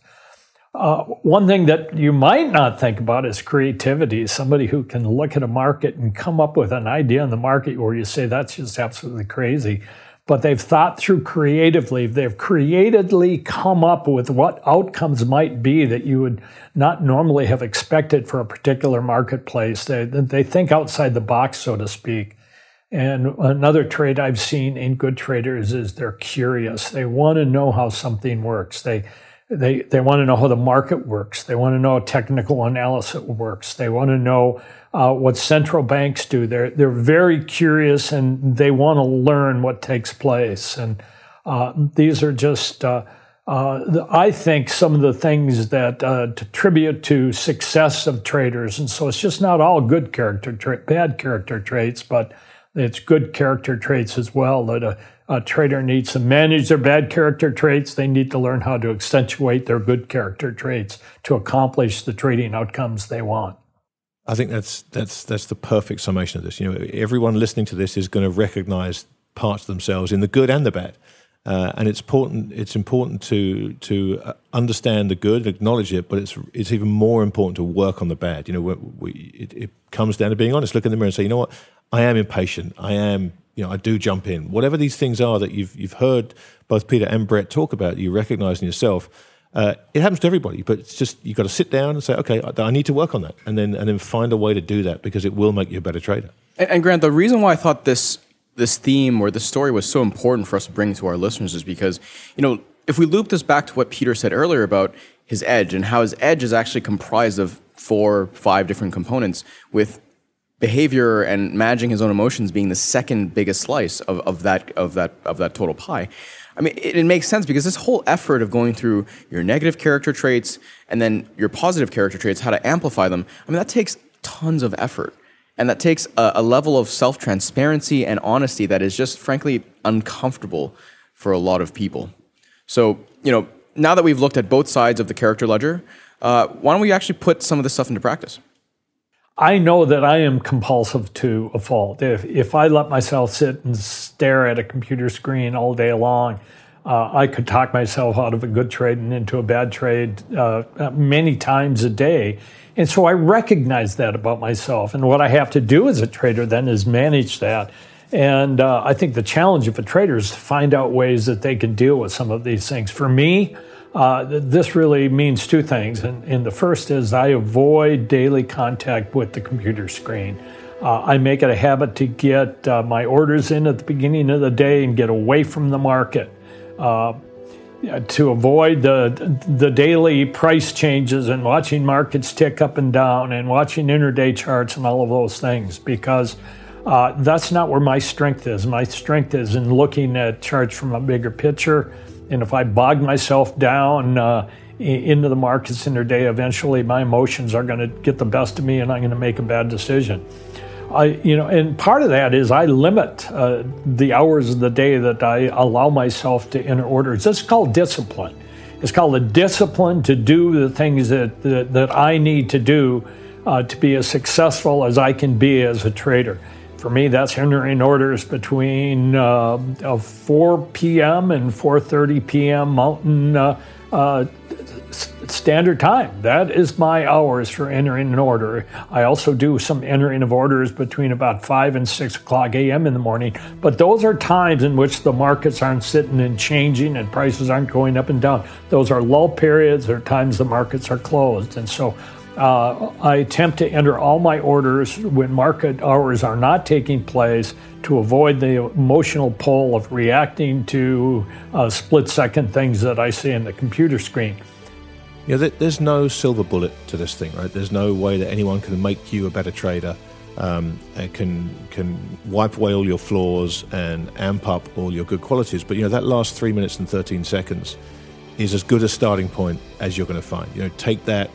Uh, one thing that you might not think about is creativity. Somebody who can look at a market and come up with an idea in the market where you say that's just absolutely crazy but they've thought through creatively. They've creatively come up with what outcomes might be that you would not normally have expected for a particular marketplace. They, they think outside the box, so to speak. And another trait I've seen in good traders is they're curious. They want to know how something works. They they they want to know how the market works. They want to know how technical analysis works. They want to know uh, what central banks do. They're they're very curious and they want to learn what takes place. And uh, these are just, uh, uh, I think, some of the things that uh, attribute to success of traders. And so it's just not all good character, tra- bad character traits, but it's good character traits as well that a, trader needs to manage their bad character traits. They need to learn how to accentuate their good character traits to accomplish the trading outcomes they want.
I think that's that's that's the perfect summation of this. You know, everyone listening to this is going to recognize parts of themselves in the good and the bad, uh, and it's important. It's important to to uh, understand the good, acknowledge it, but it's it's even more important to work on the bad. You know, we, we, it, it comes down to being honest. Look in the mirror and say, you know what, I am impatient. I am. You know, I do jump in. Whatever these things are that you've you've heard both Peter and Brett talk about, you recognize in yourself. Uh, it happens to everybody, but it's just you've got to sit down and say, okay, I, I need to work on that, and then and then find a way to do that because it will make you a better trader.
And, and Grant, the reason why I thought this this theme or this story was so important for us to bring to our listeners is because you know if we loop this back to what Peter said earlier about his edge and how his edge is actually comprised of four, five different components, with behavior and managing his own emotions being the second biggest slice of, of that of that of that total pie. I mean, it, it, makes sense because this whole effort of going through your negative character traits and then your positive character traits, how to amplify them, I mean, that takes tons of effort. And that takes a, a level of self transparency and honesty that is just, frankly, uncomfortable for a lot of people. So, you know, now that we've looked at both sides of the character ledger, uh, why don't we actually put some of this stuff into practice?
I know that I am compulsive to a fault. If if I let myself sit and stare at a computer screen all day long, uh, I could talk myself out of a good trade and into a bad trade uh, many times a day. And so I recognize that about myself. And what I have to do as a trader then is manage that. And uh, I think the challenge of a trader is to find out ways that they can deal with some of these things. For me, uh, this really means two things. And, and, the first is I avoid daily contact with the computer screen. Uh, I make it a habit to get uh, my orders in at the beginning of the day and get away from the market. Uh, to avoid the the daily price changes and watching markets tick up and down and watching intraday charts and all of those things because uh, that's not where my strength is. My strength is in looking at charts from a bigger picture and if I bog myself down uh, into the markets in their day, eventually my emotions are going to get the best of me and I'm going to make a bad decision. I, you know, and part of that is I limit uh, the hours of the day that I allow myself to enter orders. Is called discipline. It's called a discipline to do the things that, that, that I need to do uh, to be as successful as I can be as a trader. For me, that's entering orders between uh, 4 p.m. and 4:30 p.m. Mountain uh, uh, standard time. That is my hours for entering an order. I also do some entering of orders between about 5 and 6 o'clock a.m. in the morning, but those are times in which the markets aren't sitting and changing and prices aren't going up and down. Those are lull periods or times the markets are closed. And so uh, I attempt to enter all my orders when market hours are not taking place to avoid the emotional pull of reacting to uh, split second things that I see in the computer screen.
Yeah, there's no silver bullet to this thing, right? There's no way that anyone can make you a better trader, um, and can can wipe away all your flaws and amp up all your good qualities. But you know that last three minutes and 13 seconds is as good a starting point as you're going to find. You know, take that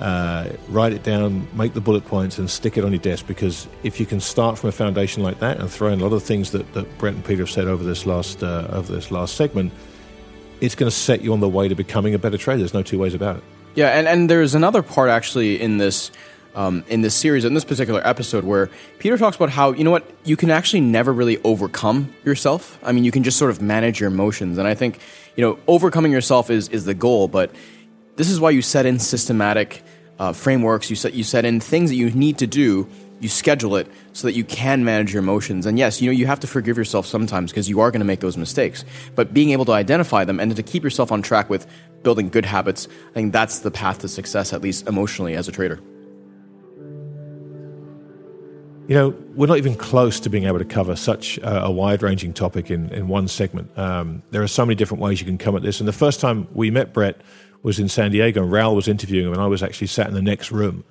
uh, write it down, make the bullet points, and stick it on your desk. Because if you can start from a foundation like that and throw in a lot of things that, that Brett and Peter have said over this last uh, over this last segment, it's going to set you on the way to becoming a better trader. There's no two ways about it.
Yeah, and, and there's another part actually in this um, in this series, in this particular episode, where Peter talks about how you know what you can actually never really overcome yourself. I mean, you can just sort of manage your emotions, and I think you know overcoming yourself is is the goal, but this is why you set in systematic uh, frameworks. You set you set in things that you need to do. You schedule it so that you can manage your emotions. And yes, you know you have to forgive yourself sometimes because you are going to make those mistakes. But being able to identify them and to keep yourself on track with building good habits, I think that's the path to success, at least emotionally, as a trader.
You know, we're not even close to being able to cover such a, wide ranging topic in, in one segment. Um, there are so many different ways you can come at this. And the first time we met Brett, was in San Diego, and Raoul was interviewing him, and I was actually sat in the next room.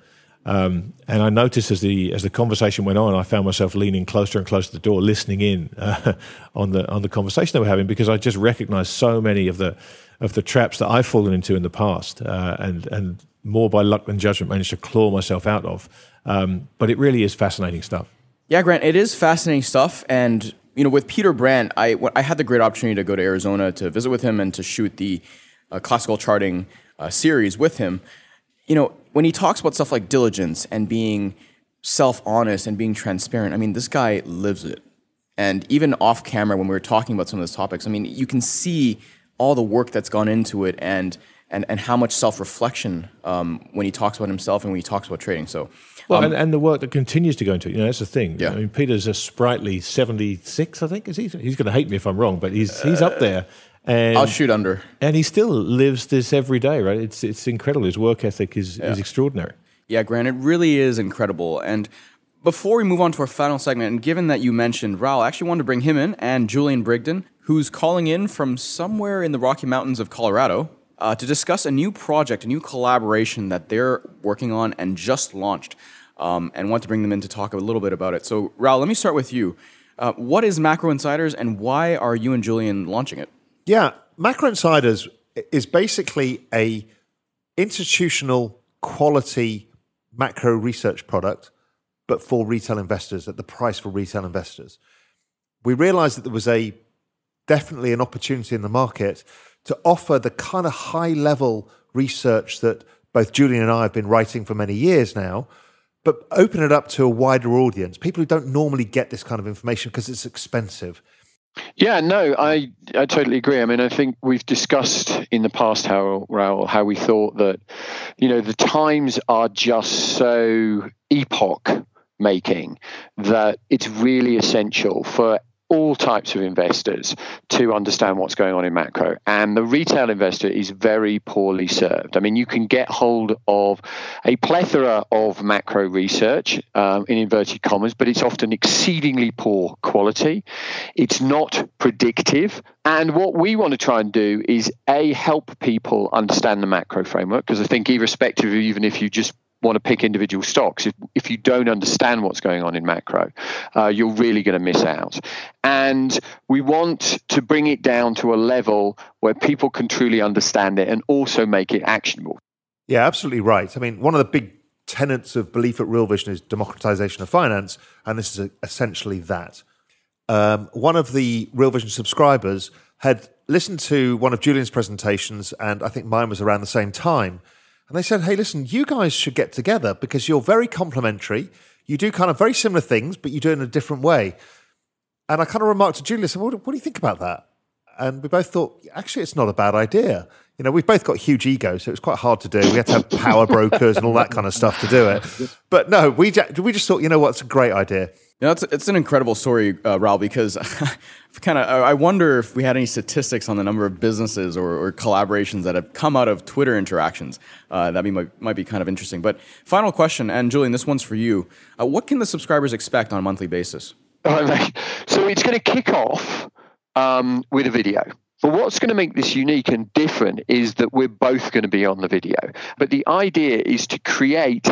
Um, and I noticed as the as the conversation went on, I found myself leaning closer and closer to the door, listening in uh, on the on the conversation they were having, because I just recognised so many of the of the traps that I've fallen into in the past, uh, and and more by luck than judgment managed to claw myself out of. Um, but it really is fascinating stuff.
Yeah, Grant, it is fascinating stuff, and you know, with Peter Brandt, I I had the great opportunity to go to Arizona to visit with him and to shoot the uh, classical charting uh, series with him, you know, when he talks about stuff like diligence and being self honest and being transparent, I mean, this guy lives it. And even off camera, when we were talking about some of those topics, I mean, you can see all the work that's gone into it and and, and how much self reflection um, when he talks about himself and when he talks about trading. So,
well, um, and, and, the work that continues to go into it. You know, that's the thing.
Yeah.
I mean, Peter's a sprightly seventy six, I think. Is he? He's going to hate me if I'm wrong, but he's he's up there.
And, I'll shoot under.
And he still lives this every day, right? It's it's incredible. His work ethic is, yeah. is extraordinary.
Yeah, Grant, it really is incredible. And before we move on to our final segment, and given that you mentioned Raoul, I actually wanted to bring him in and Julian Brigden, who's calling in from somewhere in the Rocky Mountains of Colorado uh, to discuss a new project, a new collaboration that they're working on and just launched, um, and want to bring them in to talk a little bit about it. So, Raoul, let me start with you. Uh, what is Macro Insiders, and why are you and Julian launching it?
Yeah, Macro Insiders is basically a institutional quality macro research product, but for retail investors at the price for retail investors. We realized that there was a definitely an opportunity in the market to offer the kind of high level research that both Julian and I have been writing for many years now, but open it up to a wider audience, people who don't normally get this kind of information because it's expensive.
Yeah, no, I I totally agree. I mean, I think we've discussed in the past how Raoul how we thought that, you know, the times are just so epoch making that it's really essential for all types of investors to understand what's going on in macro. And the retail investor is very poorly served. I mean, you can get hold of a plethora of macro research um, in inverted commas, but it's often exceedingly poor quality. It's not predictive. And what we want to try and do is A, help people understand the macro framework, because I think, irrespective of even if you just want to pick individual stocks. If, if you don't understand what's going on in macro, uh, you're really going to miss out. And we want to bring it down to a level where people can truly understand it and also make it actionable.
Yeah, absolutely right. I mean, one of the big tenets of belief at Real Vision is democratization of finance, and this is essentially that. Um, one of the Real Vision subscribers had listened to one of Julian's presentations, and I think mine was around the same time. And they said, hey, listen, you guys should get together because you're very complementary. You do kind of very similar things, but you do it in a different way. And I kind of remarked to Julian, said, what, what do you think about that? And we both thought, actually, it's not a bad idea. You know, we've both got huge egos, so it was quite hard to do. We had to have power brokers and all that kind of stuff to do it. But no, we, we just thought, you know what, it's a great idea.
Know, it's, it's an incredible story, uh, Raoul, because kind of I wonder if we had any statistics on the number of businesses or, or collaborations that have come out of Twitter interactions. Uh, that might, might be kind of interesting. But final question, and Julian, this one's for you. Uh, what can the subscribers expect on a monthly basis?
so it's going to kick off um, with a video. But what's going to make this unique and different is that we're both going to be on the video. But the idea is to create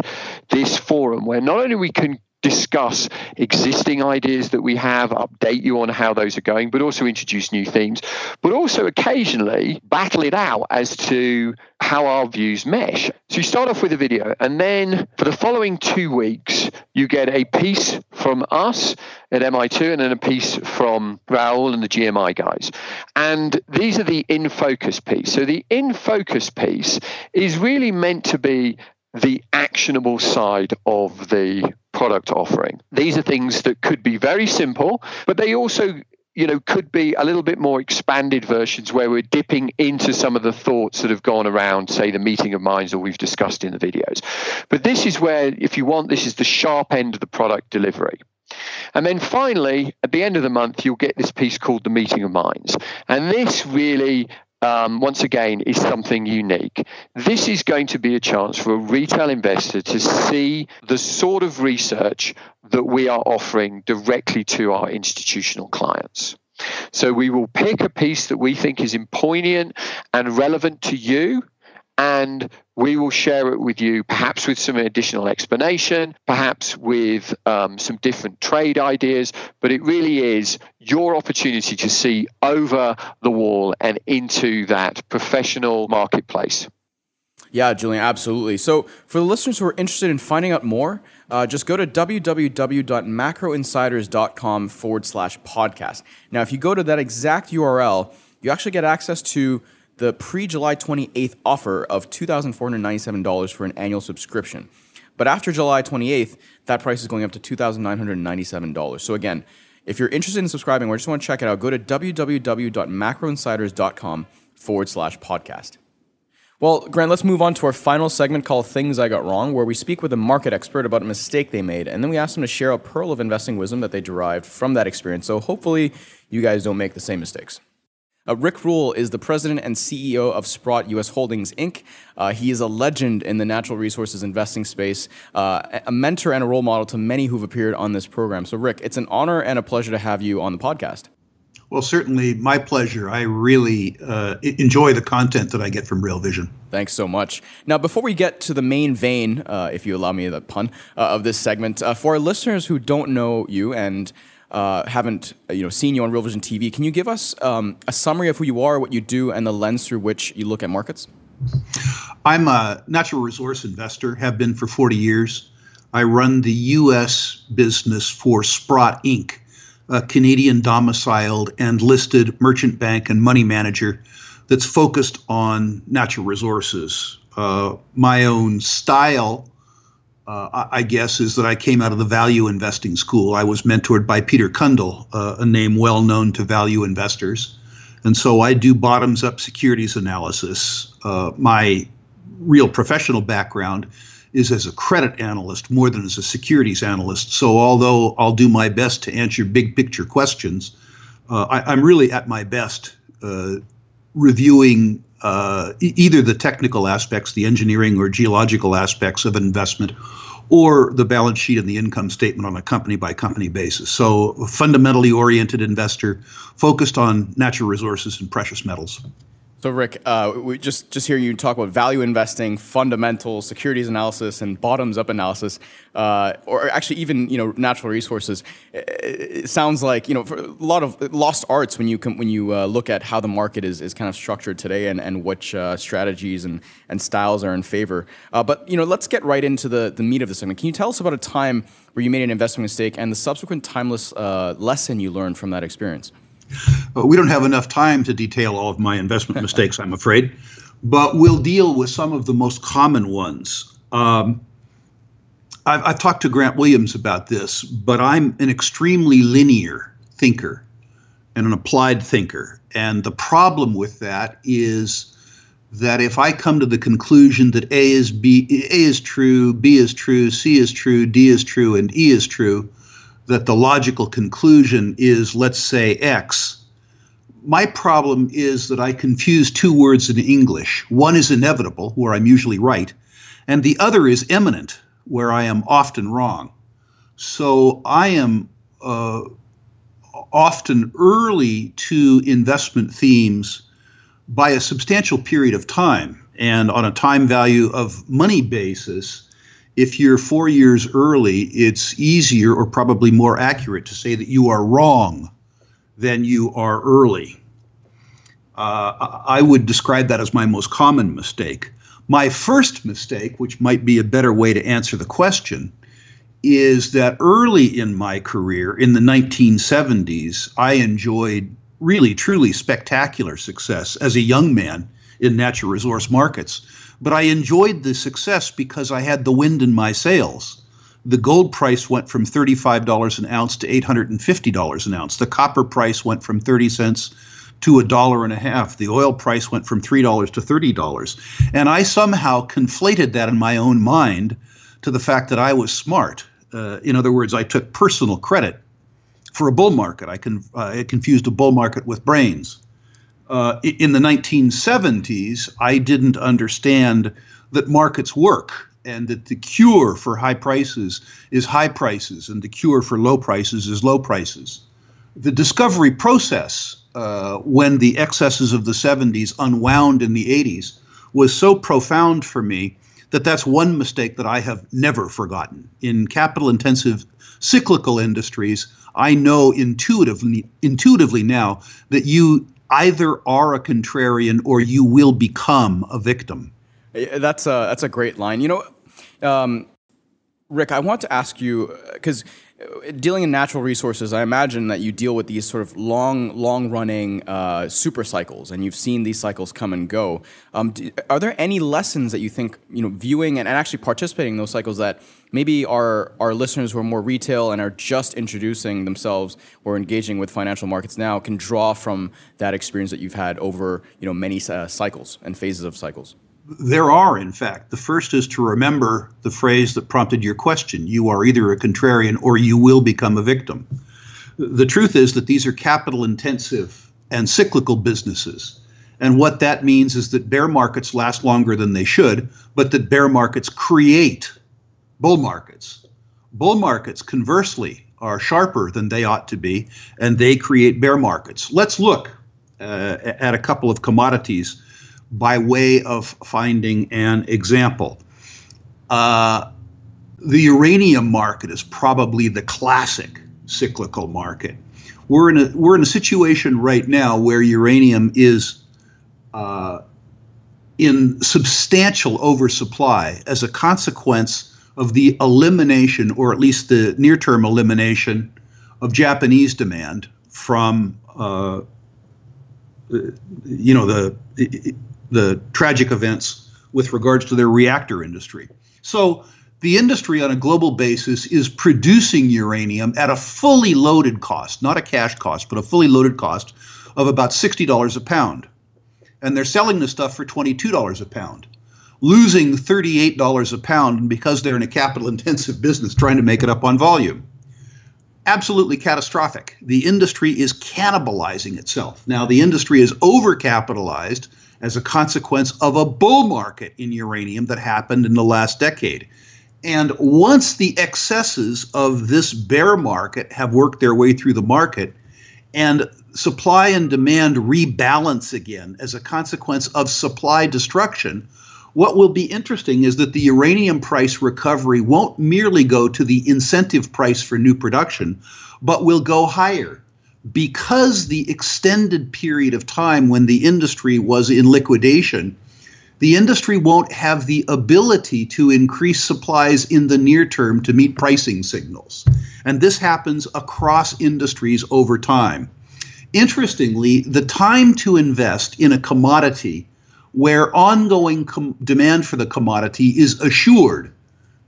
this forum where not only we can discuss existing ideas that we have, update you on how those are going, but also introduce new themes, but also occasionally battle it out as to how our views mesh. So you start off with a video, and then for the following two weeks, you get a piece from us at MI2 and then a piece from Raoul and the GMI guys. And these are the in focus piece. So the in focus piece is really meant to be the actionable side of the product offering. These are things that could be very simple, but they also you know could be a little bit more expanded versions where we're dipping into some of the thoughts that have gone around say the meeting of minds or we've discussed in the videos but this is where if you want this is the sharp end of the product delivery and then finally, at the end of the month, you'll get this piece called the Meeting of Minds. And this really um, once again, is something unique. This is going to be a chance for a retail investor to see the sort of research that we are offering directly to our institutional clients. So we will pick a piece that we think is poignant and relevant to you and we will share it with you, perhaps with some additional explanation, perhaps with um, some different trade ideas. But it really is your opportunity to see over the wall and into that professional marketplace.
Yeah, Julian, absolutely. So, for the listeners who are interested in finding out more, uh, just go to www.macroinsiders.com forward slash podcast. Now, if you go to that exact URL, you actually get access to the pre July 28th offer of $2,497 for an annual subscription. But after July 28th, that price is going up to $2,997. So again, if you're interested in subscribing or just want to check it out, go to www.macroinsiders.com forward slash podcast. Well, Grant, let's move on to our final segment called Things I Got Wrong, where we speak with a market expert about a mistake they made, and then we ask them to share a pearl of investing wisdom that they derived from that experience. So hopefully, you guys don't make the same mistakes. Uh, Rick Rule is the president and CEO of Sprott US Holdings Inc. Uh, he is a legend in the natural resources investing space, uh, a mentor and a role model to many who've appeared on this program. So, Rick, it's an honor and a pleasure to have you on the podcast.
Well, certainly my pleasure. I really uh, enjoy the content that I get from Real Vision.
Thanks so much. Now, before we get to the main vein, uh, if you allow me the pun, uh, of this segment, uh, for our listeners who don't know you and uh, haven't you know seen you on Real Vision TV, can you give us um, a summary of who you are, what you do, and the lens through which you look at markets?
I'm a natural resource investor, have been for 40 years. I run the U.S. business for Sprott Inc., a Canadian domiciled and listed merchant bank and money manager that's focused on natural resources. Uh, my own style uh, I guess, is that I came out of the value investing school. I was mentored by Peter Cundill, uh, a name well known to value investors. And so I do bottoms up securities analysis. Uh, my real professional background is as a credit analyst more than as a securities analyst. So although I'll do my best to answer big picture questions, uh, I, am really at my best uh, reviewing uh, either the technical aspects, the engineering or geological aspects of investment, or the balance sheet and the income statement on a company by company basis. So, a fundamentally oriented investor focused on natural resources and precious metals.
So, Rick, uh, we just just hear you talk about value investing, fundamentals, securities analysis, and bottoms-up analysis, uh, or actually even you know natural resources. It, sounds like you know a lot of lost arts when you com- when you uh, look at how the market is, is kind of structured today and and which uh, strategies and, and styles are in favor. Uh, but you know, let's get right into the the meat of the segment. Can you tell us about a time where you made an investment mistake and the subsequent timeless uh, lesson you learned from that experience?
We don't have enough time to detail all of my investment mistakes, I'm afraid, but we'll deal with some of the most common ones. Um, I've, I've, talked to Grant Williams about this, but I'm an extremely linear thinker and an applied thinker. And the problem with that is that if I come to the conclusion that A is B, A is true, B is true, C is true, D is true, and E is true, that the logical conclusion is, let's say, X. My problem is that I confuse two words in English. One is inevitable, where I'm usually right, and the other is imminent, where I am often wrong. So I am uh, often early to investment themes by a substantial period of time. And on a time value of money basis, if you're four years early, it's easier or probably more accurate to say that you are wrong than you are early. Uh, I would describe that as my most common mistake. My first mistake, which might be a better way to answer the question, is that early in my career, in the 1970s, I enjoyed really, truly spectacular success as a young man in natural resource markets but I enjoyed the success because I had the wind in my sails. The gold price went from $35 an ounce to $850 an ounce. The copper price went from 30 cents to a dollar and a half. The oil price went from $3 to $30. And I somehow conflated that in my own mind to the fact that I was smart. Uh, in other words, I took personal credit for a bull market. I, con- uh, I confused a bull market with brains uh, in the 1970s, I didn't understand that markets work and that the cure for high prices is high prices and the cure for low prices is low prices. The discovery process, uh, when the excesses of the 70s unwound in the 80s, was so profound for me that that's one mistake that I have never forgotten. In capital intensive cyclical industries, I know intuitively intuitively now that you either are a contrarian or you will become a victim.
That's a that's a great line. You know, um, Rick, I want to ask you because dealing in natural resources, I imagine that you deal with these sort of long, long running uh, super cycles, and you've seen these cycles come and go. Um, do, are there any lessons that you think you know viewing and, and actually participating in those cycles that maybe our our listeners who are more retail and are just introducing themselves or engaging with financial markets now can draw from that experience that you've had over you know many uh, cycles and phases of cycles?
There are, in fact. The first is to remember the phrase that prompted your question you are either a contrarian or you will become a victim. The truth is that these are capital intensive and cyclical businesses. And what that means is that bear markets last longer than they should, but that bear markets create bull markets. Bull markets, conversely, are sharper than they ought to be, and they create bear markets. Let's look uh, at a couple of commodities by way of finding an example. Uh, the uranium market is probably the classic cyclical market. We're in a we're in a situation right now where uranium is uh, in substantial oversupply as a consequence of the elimination, or at least the near-term elimination, of Japanese demand from uh, you know the the tragic events with regards to their reactor industry. So the industry on a global basis is producing uranium at a fully loaded cost, not a cash cost, but a fully loaded cost of about $60 a pound. And they're selling the stuff for $22 a pound, losing $38 a pound because they're in a capital intensive business trying to make it up on volume. Absolutely catastrophic. The industry is cannibalizing itself. Now, the industry is overcapitalized as a consequence of a bull market in uranium that happened in the last decade. And once the excesses of this bear market have worked their way through the market, and supply and demand rebalance again as a consequence of supply destruction, what will be interesting is that the uranium price recovery won't merely go to the incentive price for new production, but will go higher because the extended period of time when the industry was in liquidation, the industry won't have the ability to increase supplies in the near term to meet pricing signals. And this happens across industries over time. Interestingly, the time to invest in a commodity where ongoing com- demand for the commodity is assured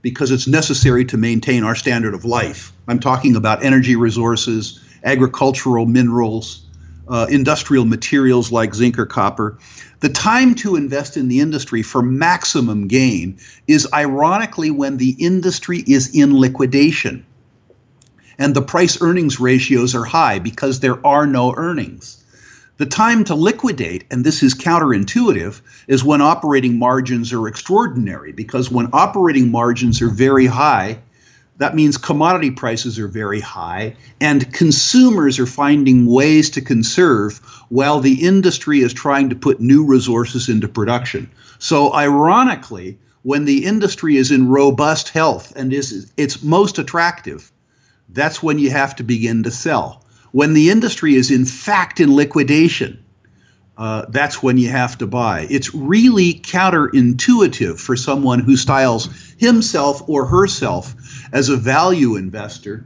because it's necessary to maintain our standard of life. I'm talking about energy resources, agricultural minerals, uh, industrial materials like zinc or copper. The time to invest in the industry for maximum gain is ironically when the industry is in liquidation. And the price earnings ratios are high because there are no earnings. The time to liquidate, and this is counterintuitive, is when operating margins are extraordinary because when operating margins are very high, that means commodity prices are very high and consumers are finding ways to conserve while the industry is trying to put new resources into production. So ironically, when the industry is in robust health and is its most attractive, that's when you have to begin to sell. When the industry is in fact in liquidation, uh, that's when you have to buy. It's really counterintuitive for someone who styles himself or herself as a value investor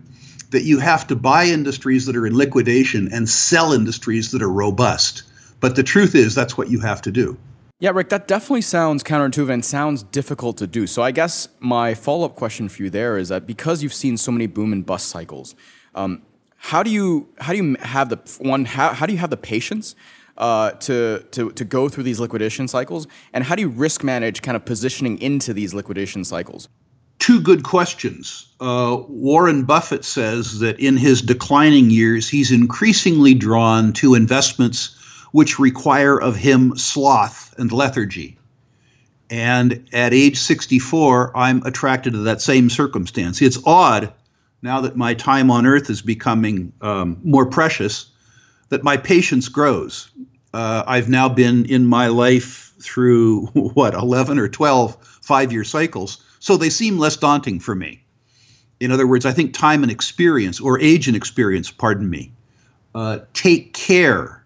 that you have to buy industries that are in liquidation and sell industries that are robust. But the truth is, that's what you have to do.
Yeah, Rick, that definitely sounds counterintuitive and sounds difficult to do. So I guess my follow up question for you there is that because you've seen so many boom and bust cycles, um, how do you how do you have the one how, how do you have the patience uh, to, to, to go through these liquidation cycles? And how do you risk manage kind of positioning into these liquidation cycles?
Two good questions. Uh, Warren Buffett says that in his declining years, he's increasingly drawn to investments which require of him sloth and lethargy. And at age 64, I'm attracted to that same circumstance. It's odd now that my time on earth is becoming um, more precious that my patience grows. Uh, I've now been in my life through what 11 or 12 five-year cycles, so they seem less daunting for me. In other words, I think time and experience, or age and experience, pardon me, uh, take care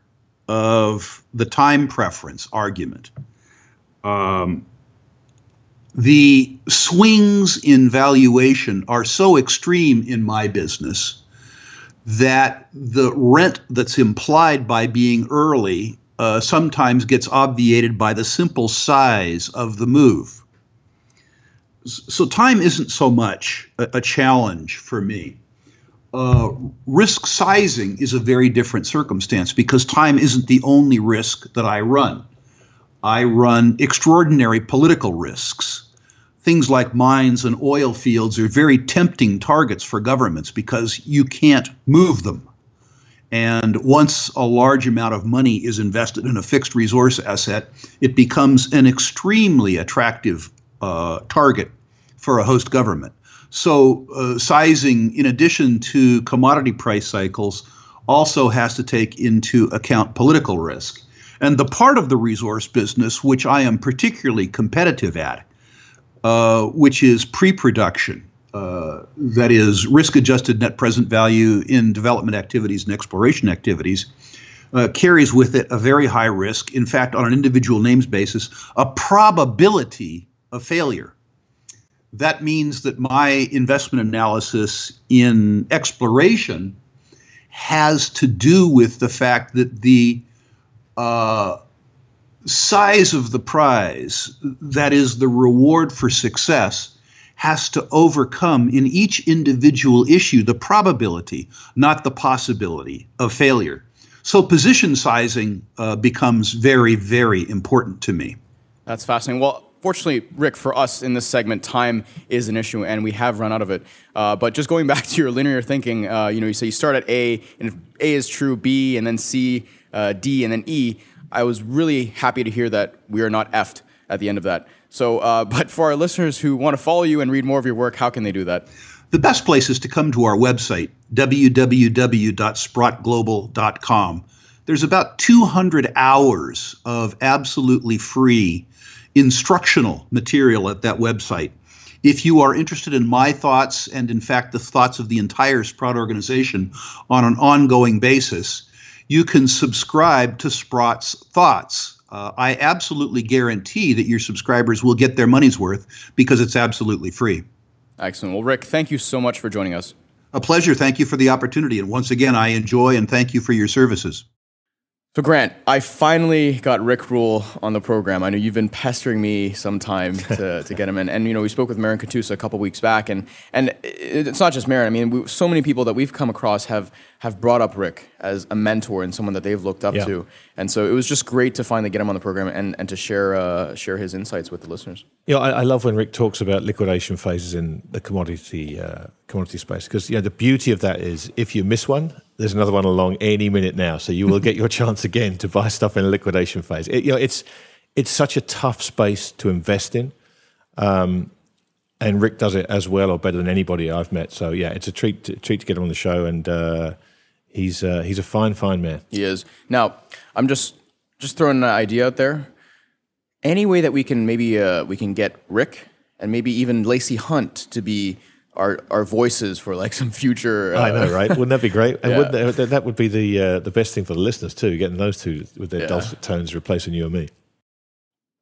of the time preference argument. Um, the swings in valuation are so extreme in my business that the rent that's implied by being early uh, sometimes gets obviated by the simple size of the move. So, time isn't so much a, a challenge for me. Uh, risk sizing is a very different circumstance because time isn't the only risk that I run. I run extraordinary political risks things like mines and oil fields are very tempting targets for governments because you can't move them. And once a large amount of money is invested in a fixed resource asset, it becomes an extremely attractive uh, target for a host government. So, uh, sizing, in addition to commodity price cycles, also has to take into account political risk. And the part of the resource business which I am particularly competitive at uh, which is pre production. Uh, that is risk adjusted net present value in development activities and exploration activities, uh, carries with it a very high risk. In fact, on an individual names basis, a probability of failure. That means that my investment analysis in exploration has to do with the fact that the uh, size of the prize, that is, the reward for success, has to overcome in each individual issue the probability, not the possibility of failure. So position sizing uh, becomes very, very important to me.
That's fascinating. Well, fortunately, Rick, for us in this segment, time is an issue, and we have run out of it. Uh, but just going back to your linear thinking, uh, you know, you say you start at A, and if A is true, B, and then C, uh, D, and then E. I was really happy to hear that we are not effed at the end of that. So, uh, but for our listeners who want to follow you and read more of your work, how can they do that?
the best place is to come to our website, www.sprottglobal.com. There's about 200 hours of absolutely free instructional material at that website. If you are interested in my thoughts and, in fact, the thoughts of the entire Sprott organization on an ongoing basis, you can subscribe to Sprott's Thoughts. Uh, I absolutely guarantee that your subscribers will get their money's worth because it's absolutely free.
Excellent. Well, Rick, thank you so much for joining us.
A pleasure. Thank you for the opportunity. And once again, I enjoy and thank you for your services.
So, Grant, I finally got Rick Rule on the program. I know you've been pestering me some time to, to get him in. And, you know, we spoke with Marin Katusa a couple weeks back. And, and it's not just Marin. I mean, we, so many people that we've come across have, have brought up Rick as a mentor and someone that they've looked up
Yeah.
to. And so it was just great to finally get him on the program and, and to share, uh, share his insights with the listeners.
You know, I, I love when Rick talks about liquidation phases in the commodity uh, commodity space because you know the beauty of that is if you miss one, there's another one along any minute now, so you will get your chance again to buy stuff in a liquidation phase. It, you know, it's it's such a tough space to invest in, um, and Rick does it as well or better than anybody I've met. So yeah, it's a treat to, treat to get him on the show, and uh, he's uh, he's a fine fine man.
He is. Now, I'm just just throwing an idea out there. Any way that we can maybe uh, we can get Rick and maybe even Lacey Hunt to be our our voices for like some future. Uh,
I know, right? Wouldn't that be great? And
Yeah.
wouldn't that, that would be the uh, the best thing for the listeners too, getting those two with their
Yeah.
dulcet tones replacing you and me.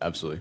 Absolutely.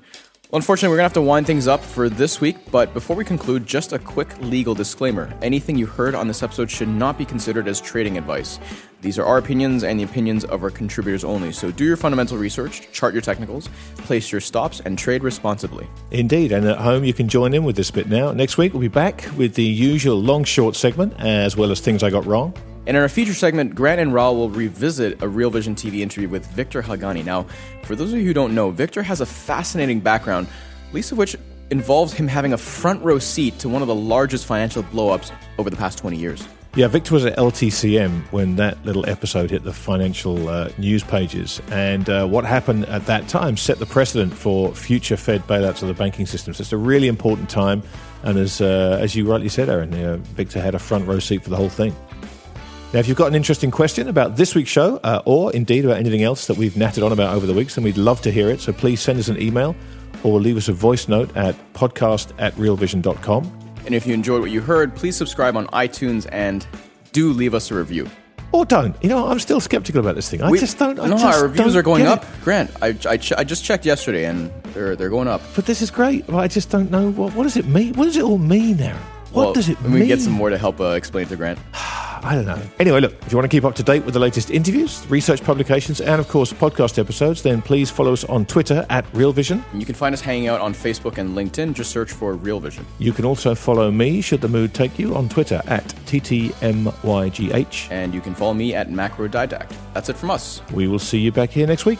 Well, unfortunately, we're going to have to wind things up for this week, but before we conclude, just a quick legal disclaimer. Anything you heard on this episode should not be considered as trading advice. These are our opinions and the opinions of our contributors only, so do your fundamental research, chart your technicals, place your stops, and trade responsibly.
Indeed, and at home you can join in with this bit now. Next week we'll be back with the usual long short segment, as well as things I got wrong.
And in our feature segment, Grant and Raoul will revisit a Real Vision TV interview with Victor Haghani. Now, for those of you who don't know, Victor has a fascinating background, least of which involves him having a front row seat to one of the largest financial blowups over the past 20 years.
Yeah, Victor was at LTCM when that little episode hit the financial uh, news pages, and uh, what happened at that time set the precedent for future Fed bailouts of the banking system. So it's a really important time, and as uh, as you rightly said, Aaron, Victor had a front row seat for the whole thing. Now, if you've got an interesting question about this week's show, uh, or indeed about anything else that we've natted on about over the weeks, then we'd love to hear it. So please send us an email or leave us a voice note at podcast at realvision.com.
And if you enjoyed what you heard, please subscribe on iTunes and do leave us a review.
Or don't. You know, I'm still skeptical about this thing. I
We-
just don't. I
no,
just
our reviews are going up.
it.
Grant, I, I, ch- I just checked yesterday and they're, they're going up.
But this is great. I just don't know what, what does it mean. What does it all mean, Aaron? What
Well,
does it mean?
me get some more to help uh, explain to Grant.
I don't know. Anyway, look, if you want to keep up to date with the latest interviews, research publications, and of course podcast episodes, then please follow us on Twitter at Real Vision.
You can find us hanging out on Facebook and LinkedIn. Just search for Real Vision.
You can also follow me, should the mood take you, on Twitter at TTMYGH.
And you can follow me at Macro Didact. That's it from us.
We will see you back here next week.